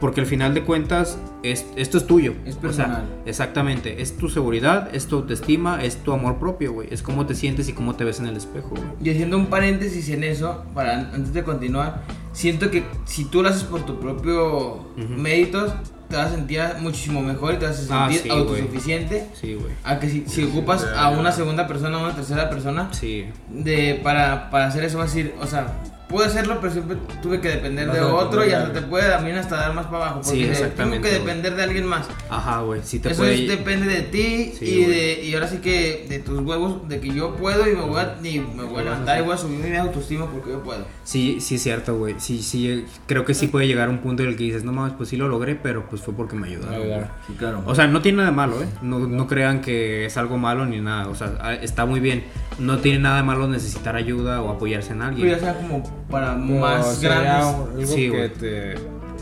Porque al final de cuentas, es, esto es tuyo. Es O sea, personal. exactamente. Es tu seguridad, es tu autoestima, es tu amor propio, güey. Es cómo te sientes y cómo te ves en el espejo, güey. Y haciendo un paréntesis en eso, para antes de continuar, siento que si tú lo haces por tu propio méritos, te vas a sentir muchísimo mejor y te vas a Ah, sentir sí, autosuficiente. Sí, güey. A que si, si ocupas a una segunda persona o una tercera persona Sí. de, para, para hacer eso, vas a decir, o sea, pude hacerlo, pero siempre tuve que depender de a otro y hasta te puede también hasta dar más para abajo. Sí, Porque exactamente, tengo que depender de alguien más. Ajá, güey. Sí te Eso puede... es- depende de ti Sí, y, de, y ahora sí que de tus huevos, de que yo puedo y me voy a, y me voy a levantar y voy a subir mi autoestima porque yo puedo. Sí, sí es cierto, güey. Sí, sí, creo que sí puede llegar un punto en el que dices, no mames, pues sí lo logré, pero pues fue porque me ayudaron. Ayudaron. güey". Sí, claro. O sea, no tiene nada de malo, ¿eh? No, no crean que es algo malo ni nada. O sea, a- está muy bien. No tiene nada de malo necesitar ayuda o apoyarse en Pero alguien. ya sea como para más grandes. algo Sí, que güey. te.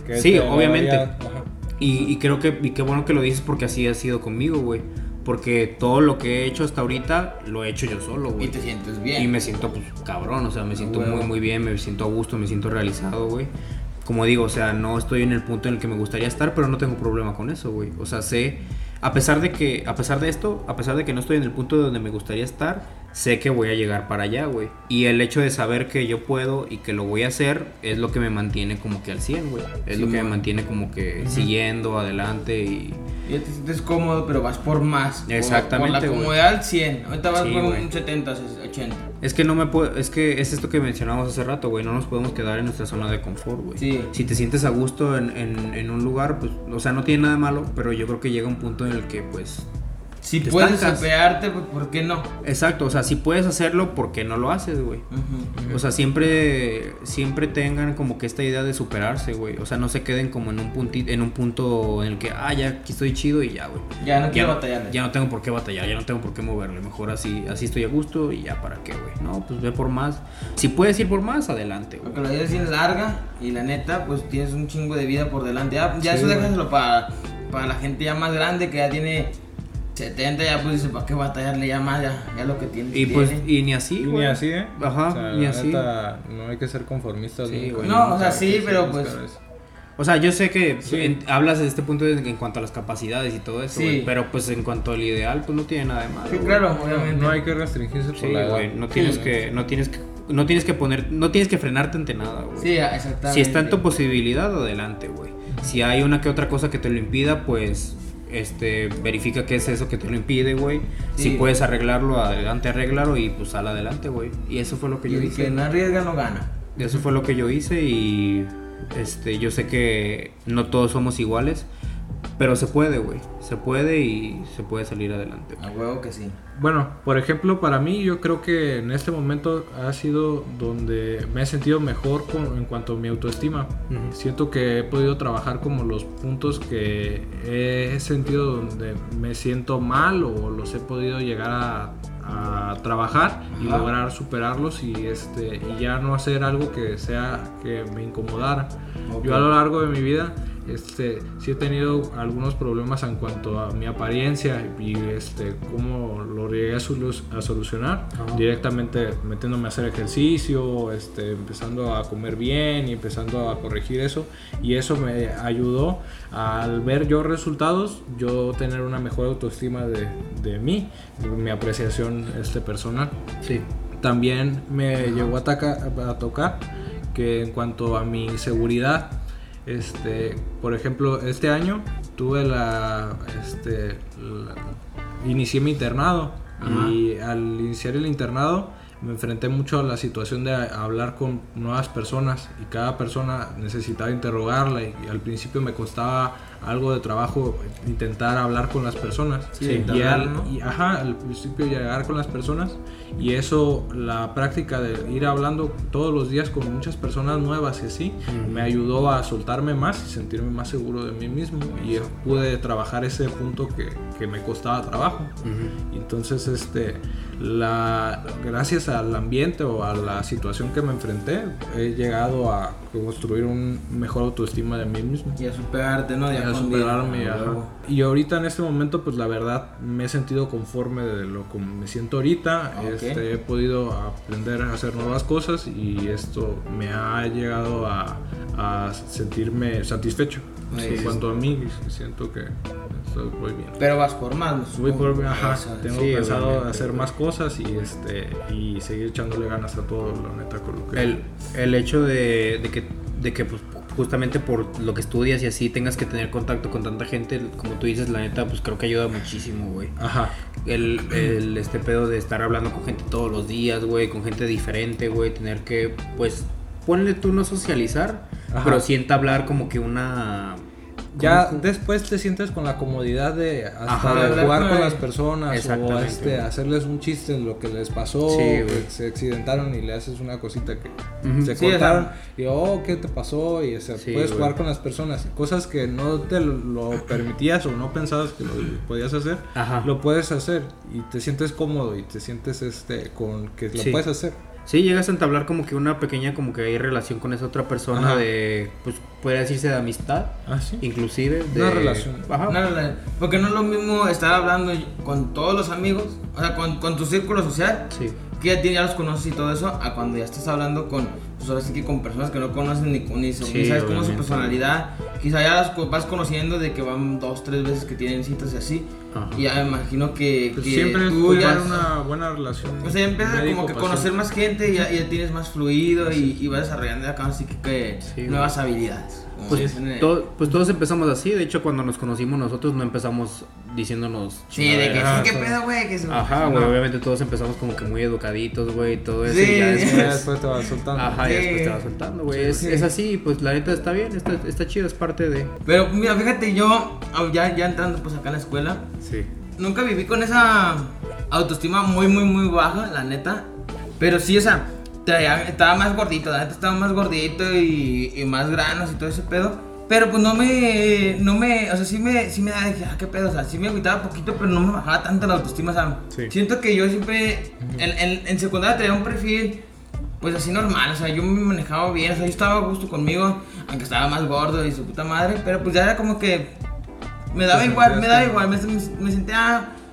que Sí, te obviamente. vaya-. Y, y creo que, y qué bueno que lo dices porque así ha sido conmigo, güey. Porque todo lo que he hecho hasta ahorita lo he hecho yo solo, güey. Y te sientes bien. Y me siento, pues, cabrón, o sea, me siento muy, muy bien, me siento a gusto, me siento realizado, güey. Como digo, o sea, no estoy en el punto en el que me gustaría estar, pero no tengo problema con eso, güey. O sea, sé, a pesar de que, a pesar de esto, a pesar de que no estoy en el punto donde me gustaría estar, sé que voy a llegar para allá, güey. Y el hecho de saber que yo puedo y que lo voy a hacer es lo que me mantiene como que al 100, güey. Es Sí, lo que me mantiene como que siguiendo adelante y... Ya te sientes cómodo, pero vas por más. Exactamente, Por, la comodidad al 100. Ahorita vas Sí, por güey. un 70, 80. Es que no me puedo, es que es esto que mencionábamos hace rato, güey, no nos podemos quedar en nuestra zona de confort, güey. Sí. Si te sientes a gusto en, en- en un lugar, pues, o sea, no tiene nada de malo, pero yo creo que llega un punto en el que, pues, Si puedes estancas. pues ¿por qué no? exacto, o sea, si puedes hacerlo, ¿por qué no lo haces, güey? O sea, siempre, siempre tengan como que esta idea de superarse, güey. O sea, no se queden como en un punti- en un punto en el que, ah, ya aquí estoy chido y ya, güey. Ya no quiero batallarle. Ya no tengo por qué batallar, ya no tengo por qué moverle. Mejor así, así estoy a gusto y ya para qué, güey. No, pues ve por más. Si puedes ir por más, adelante, güey. Porque la vida sí es larga y la neta, pues tienes un chingo de vida por delante. Ya, ya Sí, eso déjaselo para, para la gente ya más grande que ya tiene 70, ya pues dice, ¿para qué batallarle ya más? Ya, ya lo que tiene. Y pues, tiene. y ni así, güey. ni así, ¿eh? Ajá, O sea, ni la así. neta, no hay que ser conformistas. Sí, güey. No, o sea, sí, pero, pues. O sea, yo sé que Sí. en- hablas de este punto de- en cuanto a las capacidades y todo eso, Sí. güey. Pero pues en cuanto al ideal, pues no tiene nada de malo. Sí, claro, obviamente. No hay que restringirse por Sí, la edad. güey. No tienes Sí. que, no tienes que, no tienes que poner, no tienes que frenarte ante nada, güey. Sí, exactamente. Si está en tu posibilidad, adelante, güey. Si hay una que otra cosa que te lo impida, pues este verifica qué es eso que te lo impide, güey. Si puedes arreglarlo, adelante, arréglalo y pues sal adelante, güey. Y eso fue lo que Y yo el hice. que no arriesga no gana. Eso fue lo que yo hice y este yo sé que no todos somos iguales, pero se puede, güey. Se puede y se puede salir adelante. A huevo que sí. Bueno, por ejemplo, para mí yo creo que en este momento ha sido donde me he sentido mejor con- en cuanto a mi autoestima. Ujú. Siento que he podido trabajar como los puntos que he sentido donde me siento mal o los he podido llegar a, a trabajar y Ajá. lograr superarlos y este y ya no hacer algo que sea que me incomodara. Ok. Yo a lo largo de mi vida este, sí he tenido algunos problemas en cuanto a mi apariencia y este, cómo lo llegué a, solucionar. Directamente metiéndome a hacer ejercicio, este, empezando a comer bien y empezando a corregir eso. Y eso me ayudó al ver yo resultados, yo tener una mejor autoestima de, de mí, de mi apreciación este, personal. Sí. También me llegó a, a tocar que en cuanto a mi seguridad, este, por ejemplo, este año tuve la, este, inicié mi internado y al iniciar el internado me enfrenté mucho a la situación de hablar con nuevas personas y cada persona necesitaba interrogarla y, al principio me costaba algo de trabajo intentar hablar con las personas sí, y, ajá, al principio llegar con las personas y eso la práctica de ir hablando todos los días con muchas personas nuevas y así me ayudó a soltarme más y sentirme más seguro de mí mismo. Y pude trabajar ese punto que, que me costaba trabajo. Entonces este la, gracias al ambiente o a la situación que me enfrenté, he llegado a construir un mejor autoestima de mí mismo. Y a superarte, ¿no? a superarme. Y ahorita en este momento, pues la verdad, me he sentido conforme de lo que me siento ahorita. Este, he podido aprender a hacer nuevas cosas y esto me ha llegado a, a sentirme satisfecho. En cuanto a mí, siento que voy bien. Pero vas por más. Voy por ajá, tengo pensado hacer más cosas y este y seguir echándole ganas a todo, la neta, con lo que... El, el hecho de, de que, de que pues, justamente por lo que estudias y así tengas que tener contacto con tanta gente, como tú dices, la neta, pues creo que ayuda muchísimo, güey. Ajá. El, el, este pedo de estar hablando con gente todos los días, güey, con gente diferente, güey, tener que, pues, ponle tú no socializar, pero sienta hablar como que una ya después te sientes con la comodidad de hasta jugar con las personas o este, hacerles un chiste en lo que les pasó, se accidentaron y le haces una cosita que se cortaron. Y oh, ¿qué te pasó? Y puedes jugar con las personas, cosas que no te lo, permitías o no pensabas que lo podías hacer, lo puedes hacer. Y te sientes cómodo y te sientes este con que lo puedes hacer. Sí, llegas a entablar como que una pequeña como que hay relación con esa otra persona de, pues puede decirse de amistad, ¿Ah, sí? inclusive de... Una relación. Ajá. porque no es lo mismo estar hablando con todos los amigos, o sea, con, con tu círculo social, sí. que ya, ya los conoces y todo eso, a cuando ya estás hablando con pues ahora sí que con personas que no conocen ni, ni, sabes cómo es su personalidad. Quizá ya las vas conociendo de que van dos, tres veces que tienen citas y así. Y ya me imagino que, pues siempre tú ya una buena relación. O sea, empiezas como que conocer más gente y ya, ya, tienes más fluido y, y vas desarrollando acá así que, nuevas habilidades. Pues, pues, todos empezamos así. De hecho, cuando nos conocimos nosotros no empezamos diciéndonos. Sí, de que sí, qué pedo, güey. Ajá, güey. Obviamente todos empezamos como que muy educaditos, güey. Todo eso. Sí, y ya después, te vas soltando. Ajá, y después te vas soltando, güey. Es, es, así, pues la neta está bien, está, está chido, es parte de. Pero mira, fíjate, yo ya, ya entrando pues acá a la escuela. Sí. Nunca viví con esa autoestima muy, muy, muy baja, la neta. Pero sí, o sea estaba más gordito, la neta estaba más gordito y, más granos y todo ese pedo. Pero pues no me, no me, o sea, sí me, sí me da, dije, ah, qué pedo, o sea, sí me agüitaba poquito, pero no me bajaba tanto la autoestima, o sea, siento que yo siempre, en, en, secundaria tenía un perfil, pues así normal, o sea, yo me manejaba bien, o sea, yo estaba a gusto conmigo, aunque estaba más gordo y su puta madre, pero pues ya era como que, me daba igual, me daba igual, me, me sentía pues,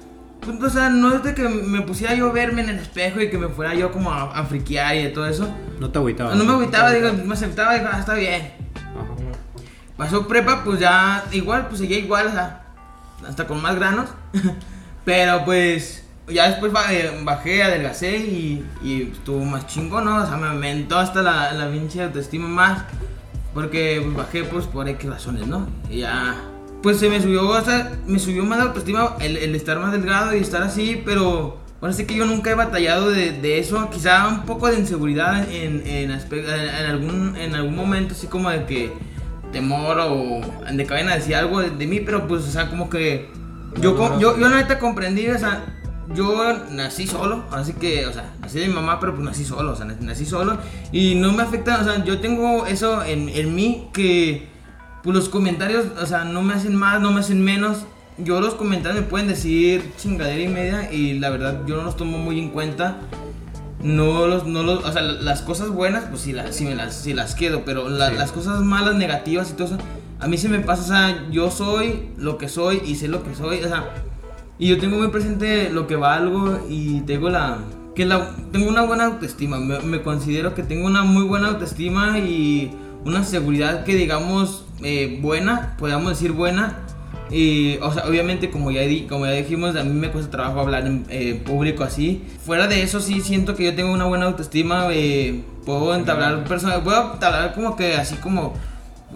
o sea, no es de que me pusiera yo a verme en el espejo y que me fuera yo como a, friquear y de todo eso. No te agüitaba. No me agüitaba, digo, me aceptaba, digo, ah, está bien. Pasó prepa, pues ya, igual, pues seguía igual, o sea, hasta con más granos. [laughs] Pero pues, ya después bajé, adelgacé y, y estuvo más chingo, ¿no? O sea, me aumentó hasta la, la pinche autoestima más. Porque bajé, pues, por X razones, ¿no? Y ya pues se me subió, o me subió más la autoestima el, estar más delgado y estar así, pero ahora sí que yo nunca he batallado de, eso, quizá un poco de inseguridad en, en, algún, en algún momento, así como de que temor o de que vayan a decir algo de, mí, pero pues, o sea, como que yo, yo, yo, neta comprendí, o sea, yo nací solo, así que, o sea, nací de mi mamá, pero pues nací solo, o sea, nací solo. Y no me afecta, o sea, yo tengo eso en, en mí que pues los comentarios, o sea, no me hacen más, no me hacen menos. Yo los comentarios me pueden decir chingadera y media y la verdad yo no los tomo muy en cuenta. No los, no los, o sea, las cosas buenas, pues sí, las, sí me las, sí las quedo, pero las cosas malas, negativas y todo eso, a mí se me pasa, o sea, yo soy lo que soy y sé lo que soy, o sea, y yo tengo muy presente lo que valgo y tengo la, que la, tengo una buena autoestima, me, me considero que tengo una muy buena autoestima y una seguridad que digamos eh, buena, podríamos decir buena, y, o sea, obviamente, como ya, di- como ya dijimos, a mí me cuesta trabajo hablar en eh, público así. Fuera de eso, sí siento que yo tengo una buena autoestima. eh, puedo entablar personas, puedo entablar como que así como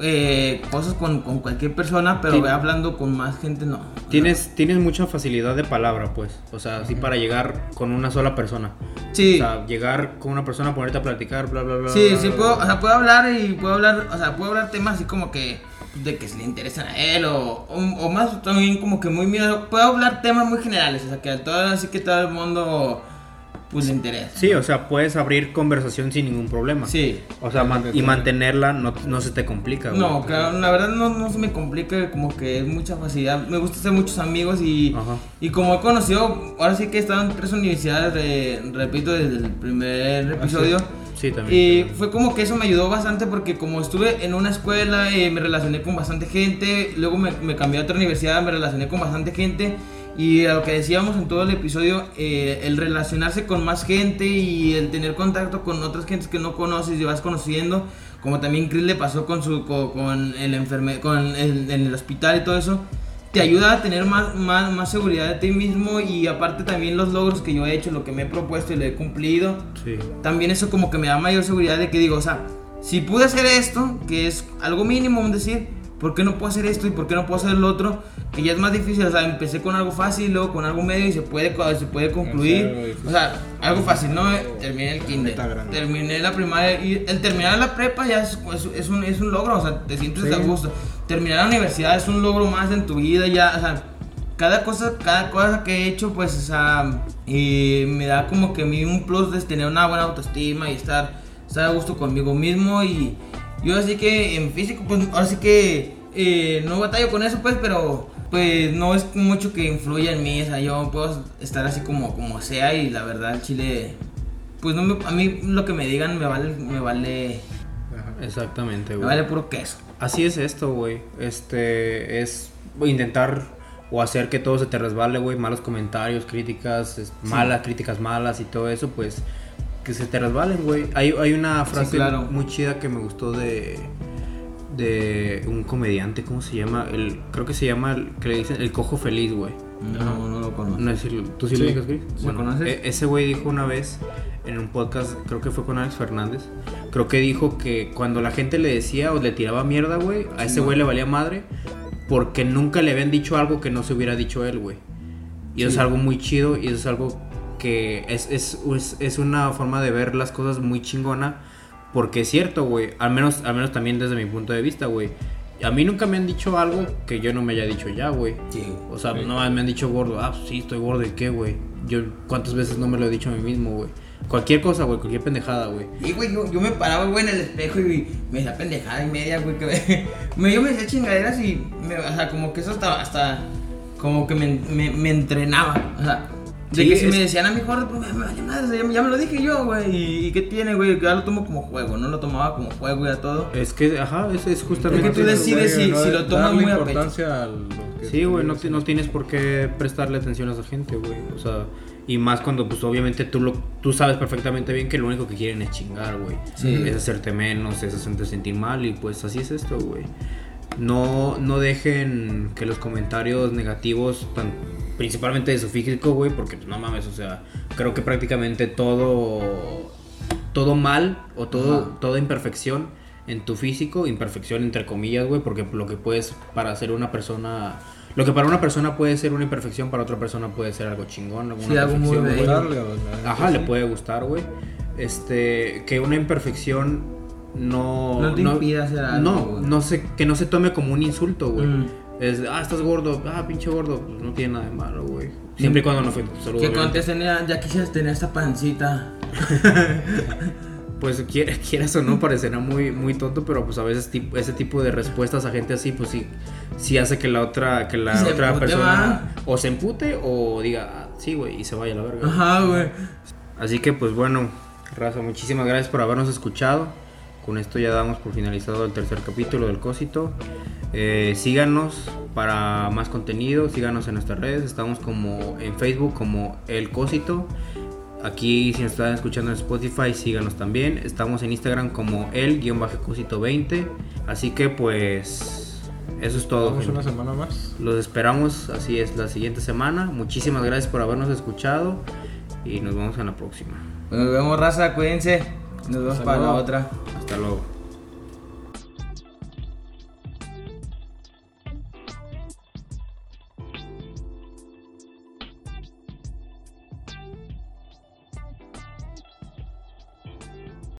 eh, cosas con, con cualquier persona, pero hablando con más gente, no. Tienes, tienes mucha facilidad de palabra, pues. O sea, así para llegar con una sola persona. Sí. O sea, llegar con una persona, ponerte a platicar, bla, bla, bla. Sí, bla, sí bla, puedo, bla. o sea, puedo hablar y puedo hablar, o sea, puedo hablar temas así como que de que se le interesan a él o, o, o más también como que muy miedo, puedo hablar temas muy generales, o sea, que a todo, así que todo el mundo pues le interesa. Sí, o sea, puedes abrir conversación sin ningún problema. Sí. O sea, man- y mantenerla no, no se te complica, güey. No, claro, la verdad no, no se me complica, como que es mucha facilidad. Me gusta hacer muchos amigos y, Ajá. y como he conocido, ahora sí que he estado en tres universidades, re- repito, desde el primer episodio. Sí, también. Y fue como que eso me ayudó bastante porque como estuve en una escuela, eh, me relacioné con bastante gente, luego me, me cambié a otra universidad, me relacioné con bastante gente y a lo que decíamos en todo el episodio, eh, el relacionarse con más gente y el tener contacto con otras gentes que no conoces y vas conociendo, como también Chris le pasó con, su, co- con, el enferme, con el, en el hospital y todo eso. Te ayuda a tener más, más, más seguridad de ti mismo y aparte también los logros que yo he hecho, lo que me he propuesto y lo he cumplido, Sí. también eso como que me da mayor seguridad de que digo, o sea, si pude hacer esto, que es algo mínimo, un decir, ¿por qué no puedo hacer esto y por qué no puedo hacer lo otro? Que ya es más difícil, o sea, empecé con algo fácil, luego con algo medio y se puede, se puede concluir. O sea, algo fácil, ¿no? Terminé el kinder, terminé la primaria y el terminar la prepa ya es, es, es un, es un logro, o sea, te sientes Sí. a gusto. Terminar la universidad es un logro más en tu vida, ya, o sea, cada cosa, cada cosa que he hecho, pues, o sea, y me da como que a mí un plus de tener una buena autoestima y estar, estar a gusto conmigo mismo. Y yo así que en físico, pues, ahora sí que eh, no batallo con eso, pues, pero pues no es mucho que influya en mí. O sea, yo puedo estar así como, como sea y la verdad, el chile, pues, no me- a mí lo que me digan me vale, me vale, Exactamente, me güey. vale puro queso. Así es esto, güey. Este es intentar o hacer que todo se te resbale, güey. Malos comentarios, críticas, es- malas, críticas malas y todo eso, pues que se te resbalen, güey. Hay, hay una frase claro. muy chida que me gustó de de un comediante, ¿cómo se llama? El creo que se llama el que le dicen el cojo feliz, güey. No, no lo conozco. No ¿tú sí, Sí. lo ubicas, Chris? ¿Lo conoces? e- ese güey dijo una vez en un podcast, creo que fue con Alex Fernández, creo que dijo que cuando la gente le decía o le tiraba mierda, güey, a ese güey le valía madre porque nunca le habían dicho algo que no se hubiera dicho él, güey. Y eso es algo muy chido y eso es algo que es, es, es, es una forma de ver las cosas muy chingona. Porque es cierto, güey. Al menos, al menos también desde mi punto de vista, güey. A mí nunca me han dicho algo que yo no me haya dicho ya, güey. Sí. O sea, no me han dicho gordo. Ah, sí, estoy gordo. ¿Y qué, güey? Yo, ¿cuántas veces no me lo he dicho a mí mismo, güey? Cualquier cosa, güey. Cualquier pendejada, güey. Y, güey, yo, yo me paraba, güey, en el espejo y me decía pendejada y media, güey, que [laughs] me, yo me decía chingaderas y, me, o sea, como que eso hasta, hasta como que me, me, me entrenaba, o sea, de Sí, que si es- me decían a mi gordo, pues me vale madre, ya, me- ya me lo dije yo, güey, y, qué tiene, güey, que ya lo tomo como juego, no lo tomaba como juego y a todo. Es que, ajá, es, es justamente. Es que tú decides si- si lo tomas muy a pecho. importancia a que Sí, güey, no, no tienes por qué prestarle atención a esa gente, güey. O sea, y más cuando, pues, obviamente tú lo, tú sabes perfectamente bien que lo único que quieren es chingar, güey. Sí. Es hacerte menos, es hacerte sentir mal y pues así es esto, güey. No, no dejen que los comentarios negativos, tan- principalmente de su físico, güey, porque pues, no mames, o sea, creo que prácticamente todo, todo mal o todo, Ajá. toda imperfección en tu físico, imperfección entre comillas, güey, porque lo que puedes para ser una persona, lo que para una persona puede ser una imperfección, para otra persona puede ser algo chingón, alguna Sí, algo muy bello. Darle, Ajá, le puede gustar, güey. Este, que una imperfección no No te impida hacer algo, No, no se, que no se tome como un insulto, güey. Mm. Es, ah, estás gordo, ah, pinche gordo, pues no tiene nada de malo, güey. Siempre y cuando no fue solo Que cuando te tenía, ya quisieras tener esta pancita. [laughs] Pues quier- quieras o no, parecerá muy, muy tonto, pero pues a veces ese tipo de respuestas a gente así, pues sí, sí hace que la otra, que la otra empute, persona o se empute o diga, ah, sí, güey, y se vaya a la verga. Ajá, güey. Así que pues bueno, Raza, muchísimas gracias por habernos escuchado. Con esto ya damos por finalizado el tercer capítulo del Cósito. Eh, síganos para más contenido, síganos en nuestras redes, estamos como en Facebook como El Cosito. Aquí si nos están escuchando en Spotify, síganos también. Estamos en Instagram como el-cosito20. Así que pues eso es todo. Vamos una semana más. Los esperamos, así es, la siguiente semana. Muchísimas gracias por habernos escuchado y nos vemos en la próxima. Nos vemos, raza, cuídense. Nos vemos Hasta para la otra. Hasta luego.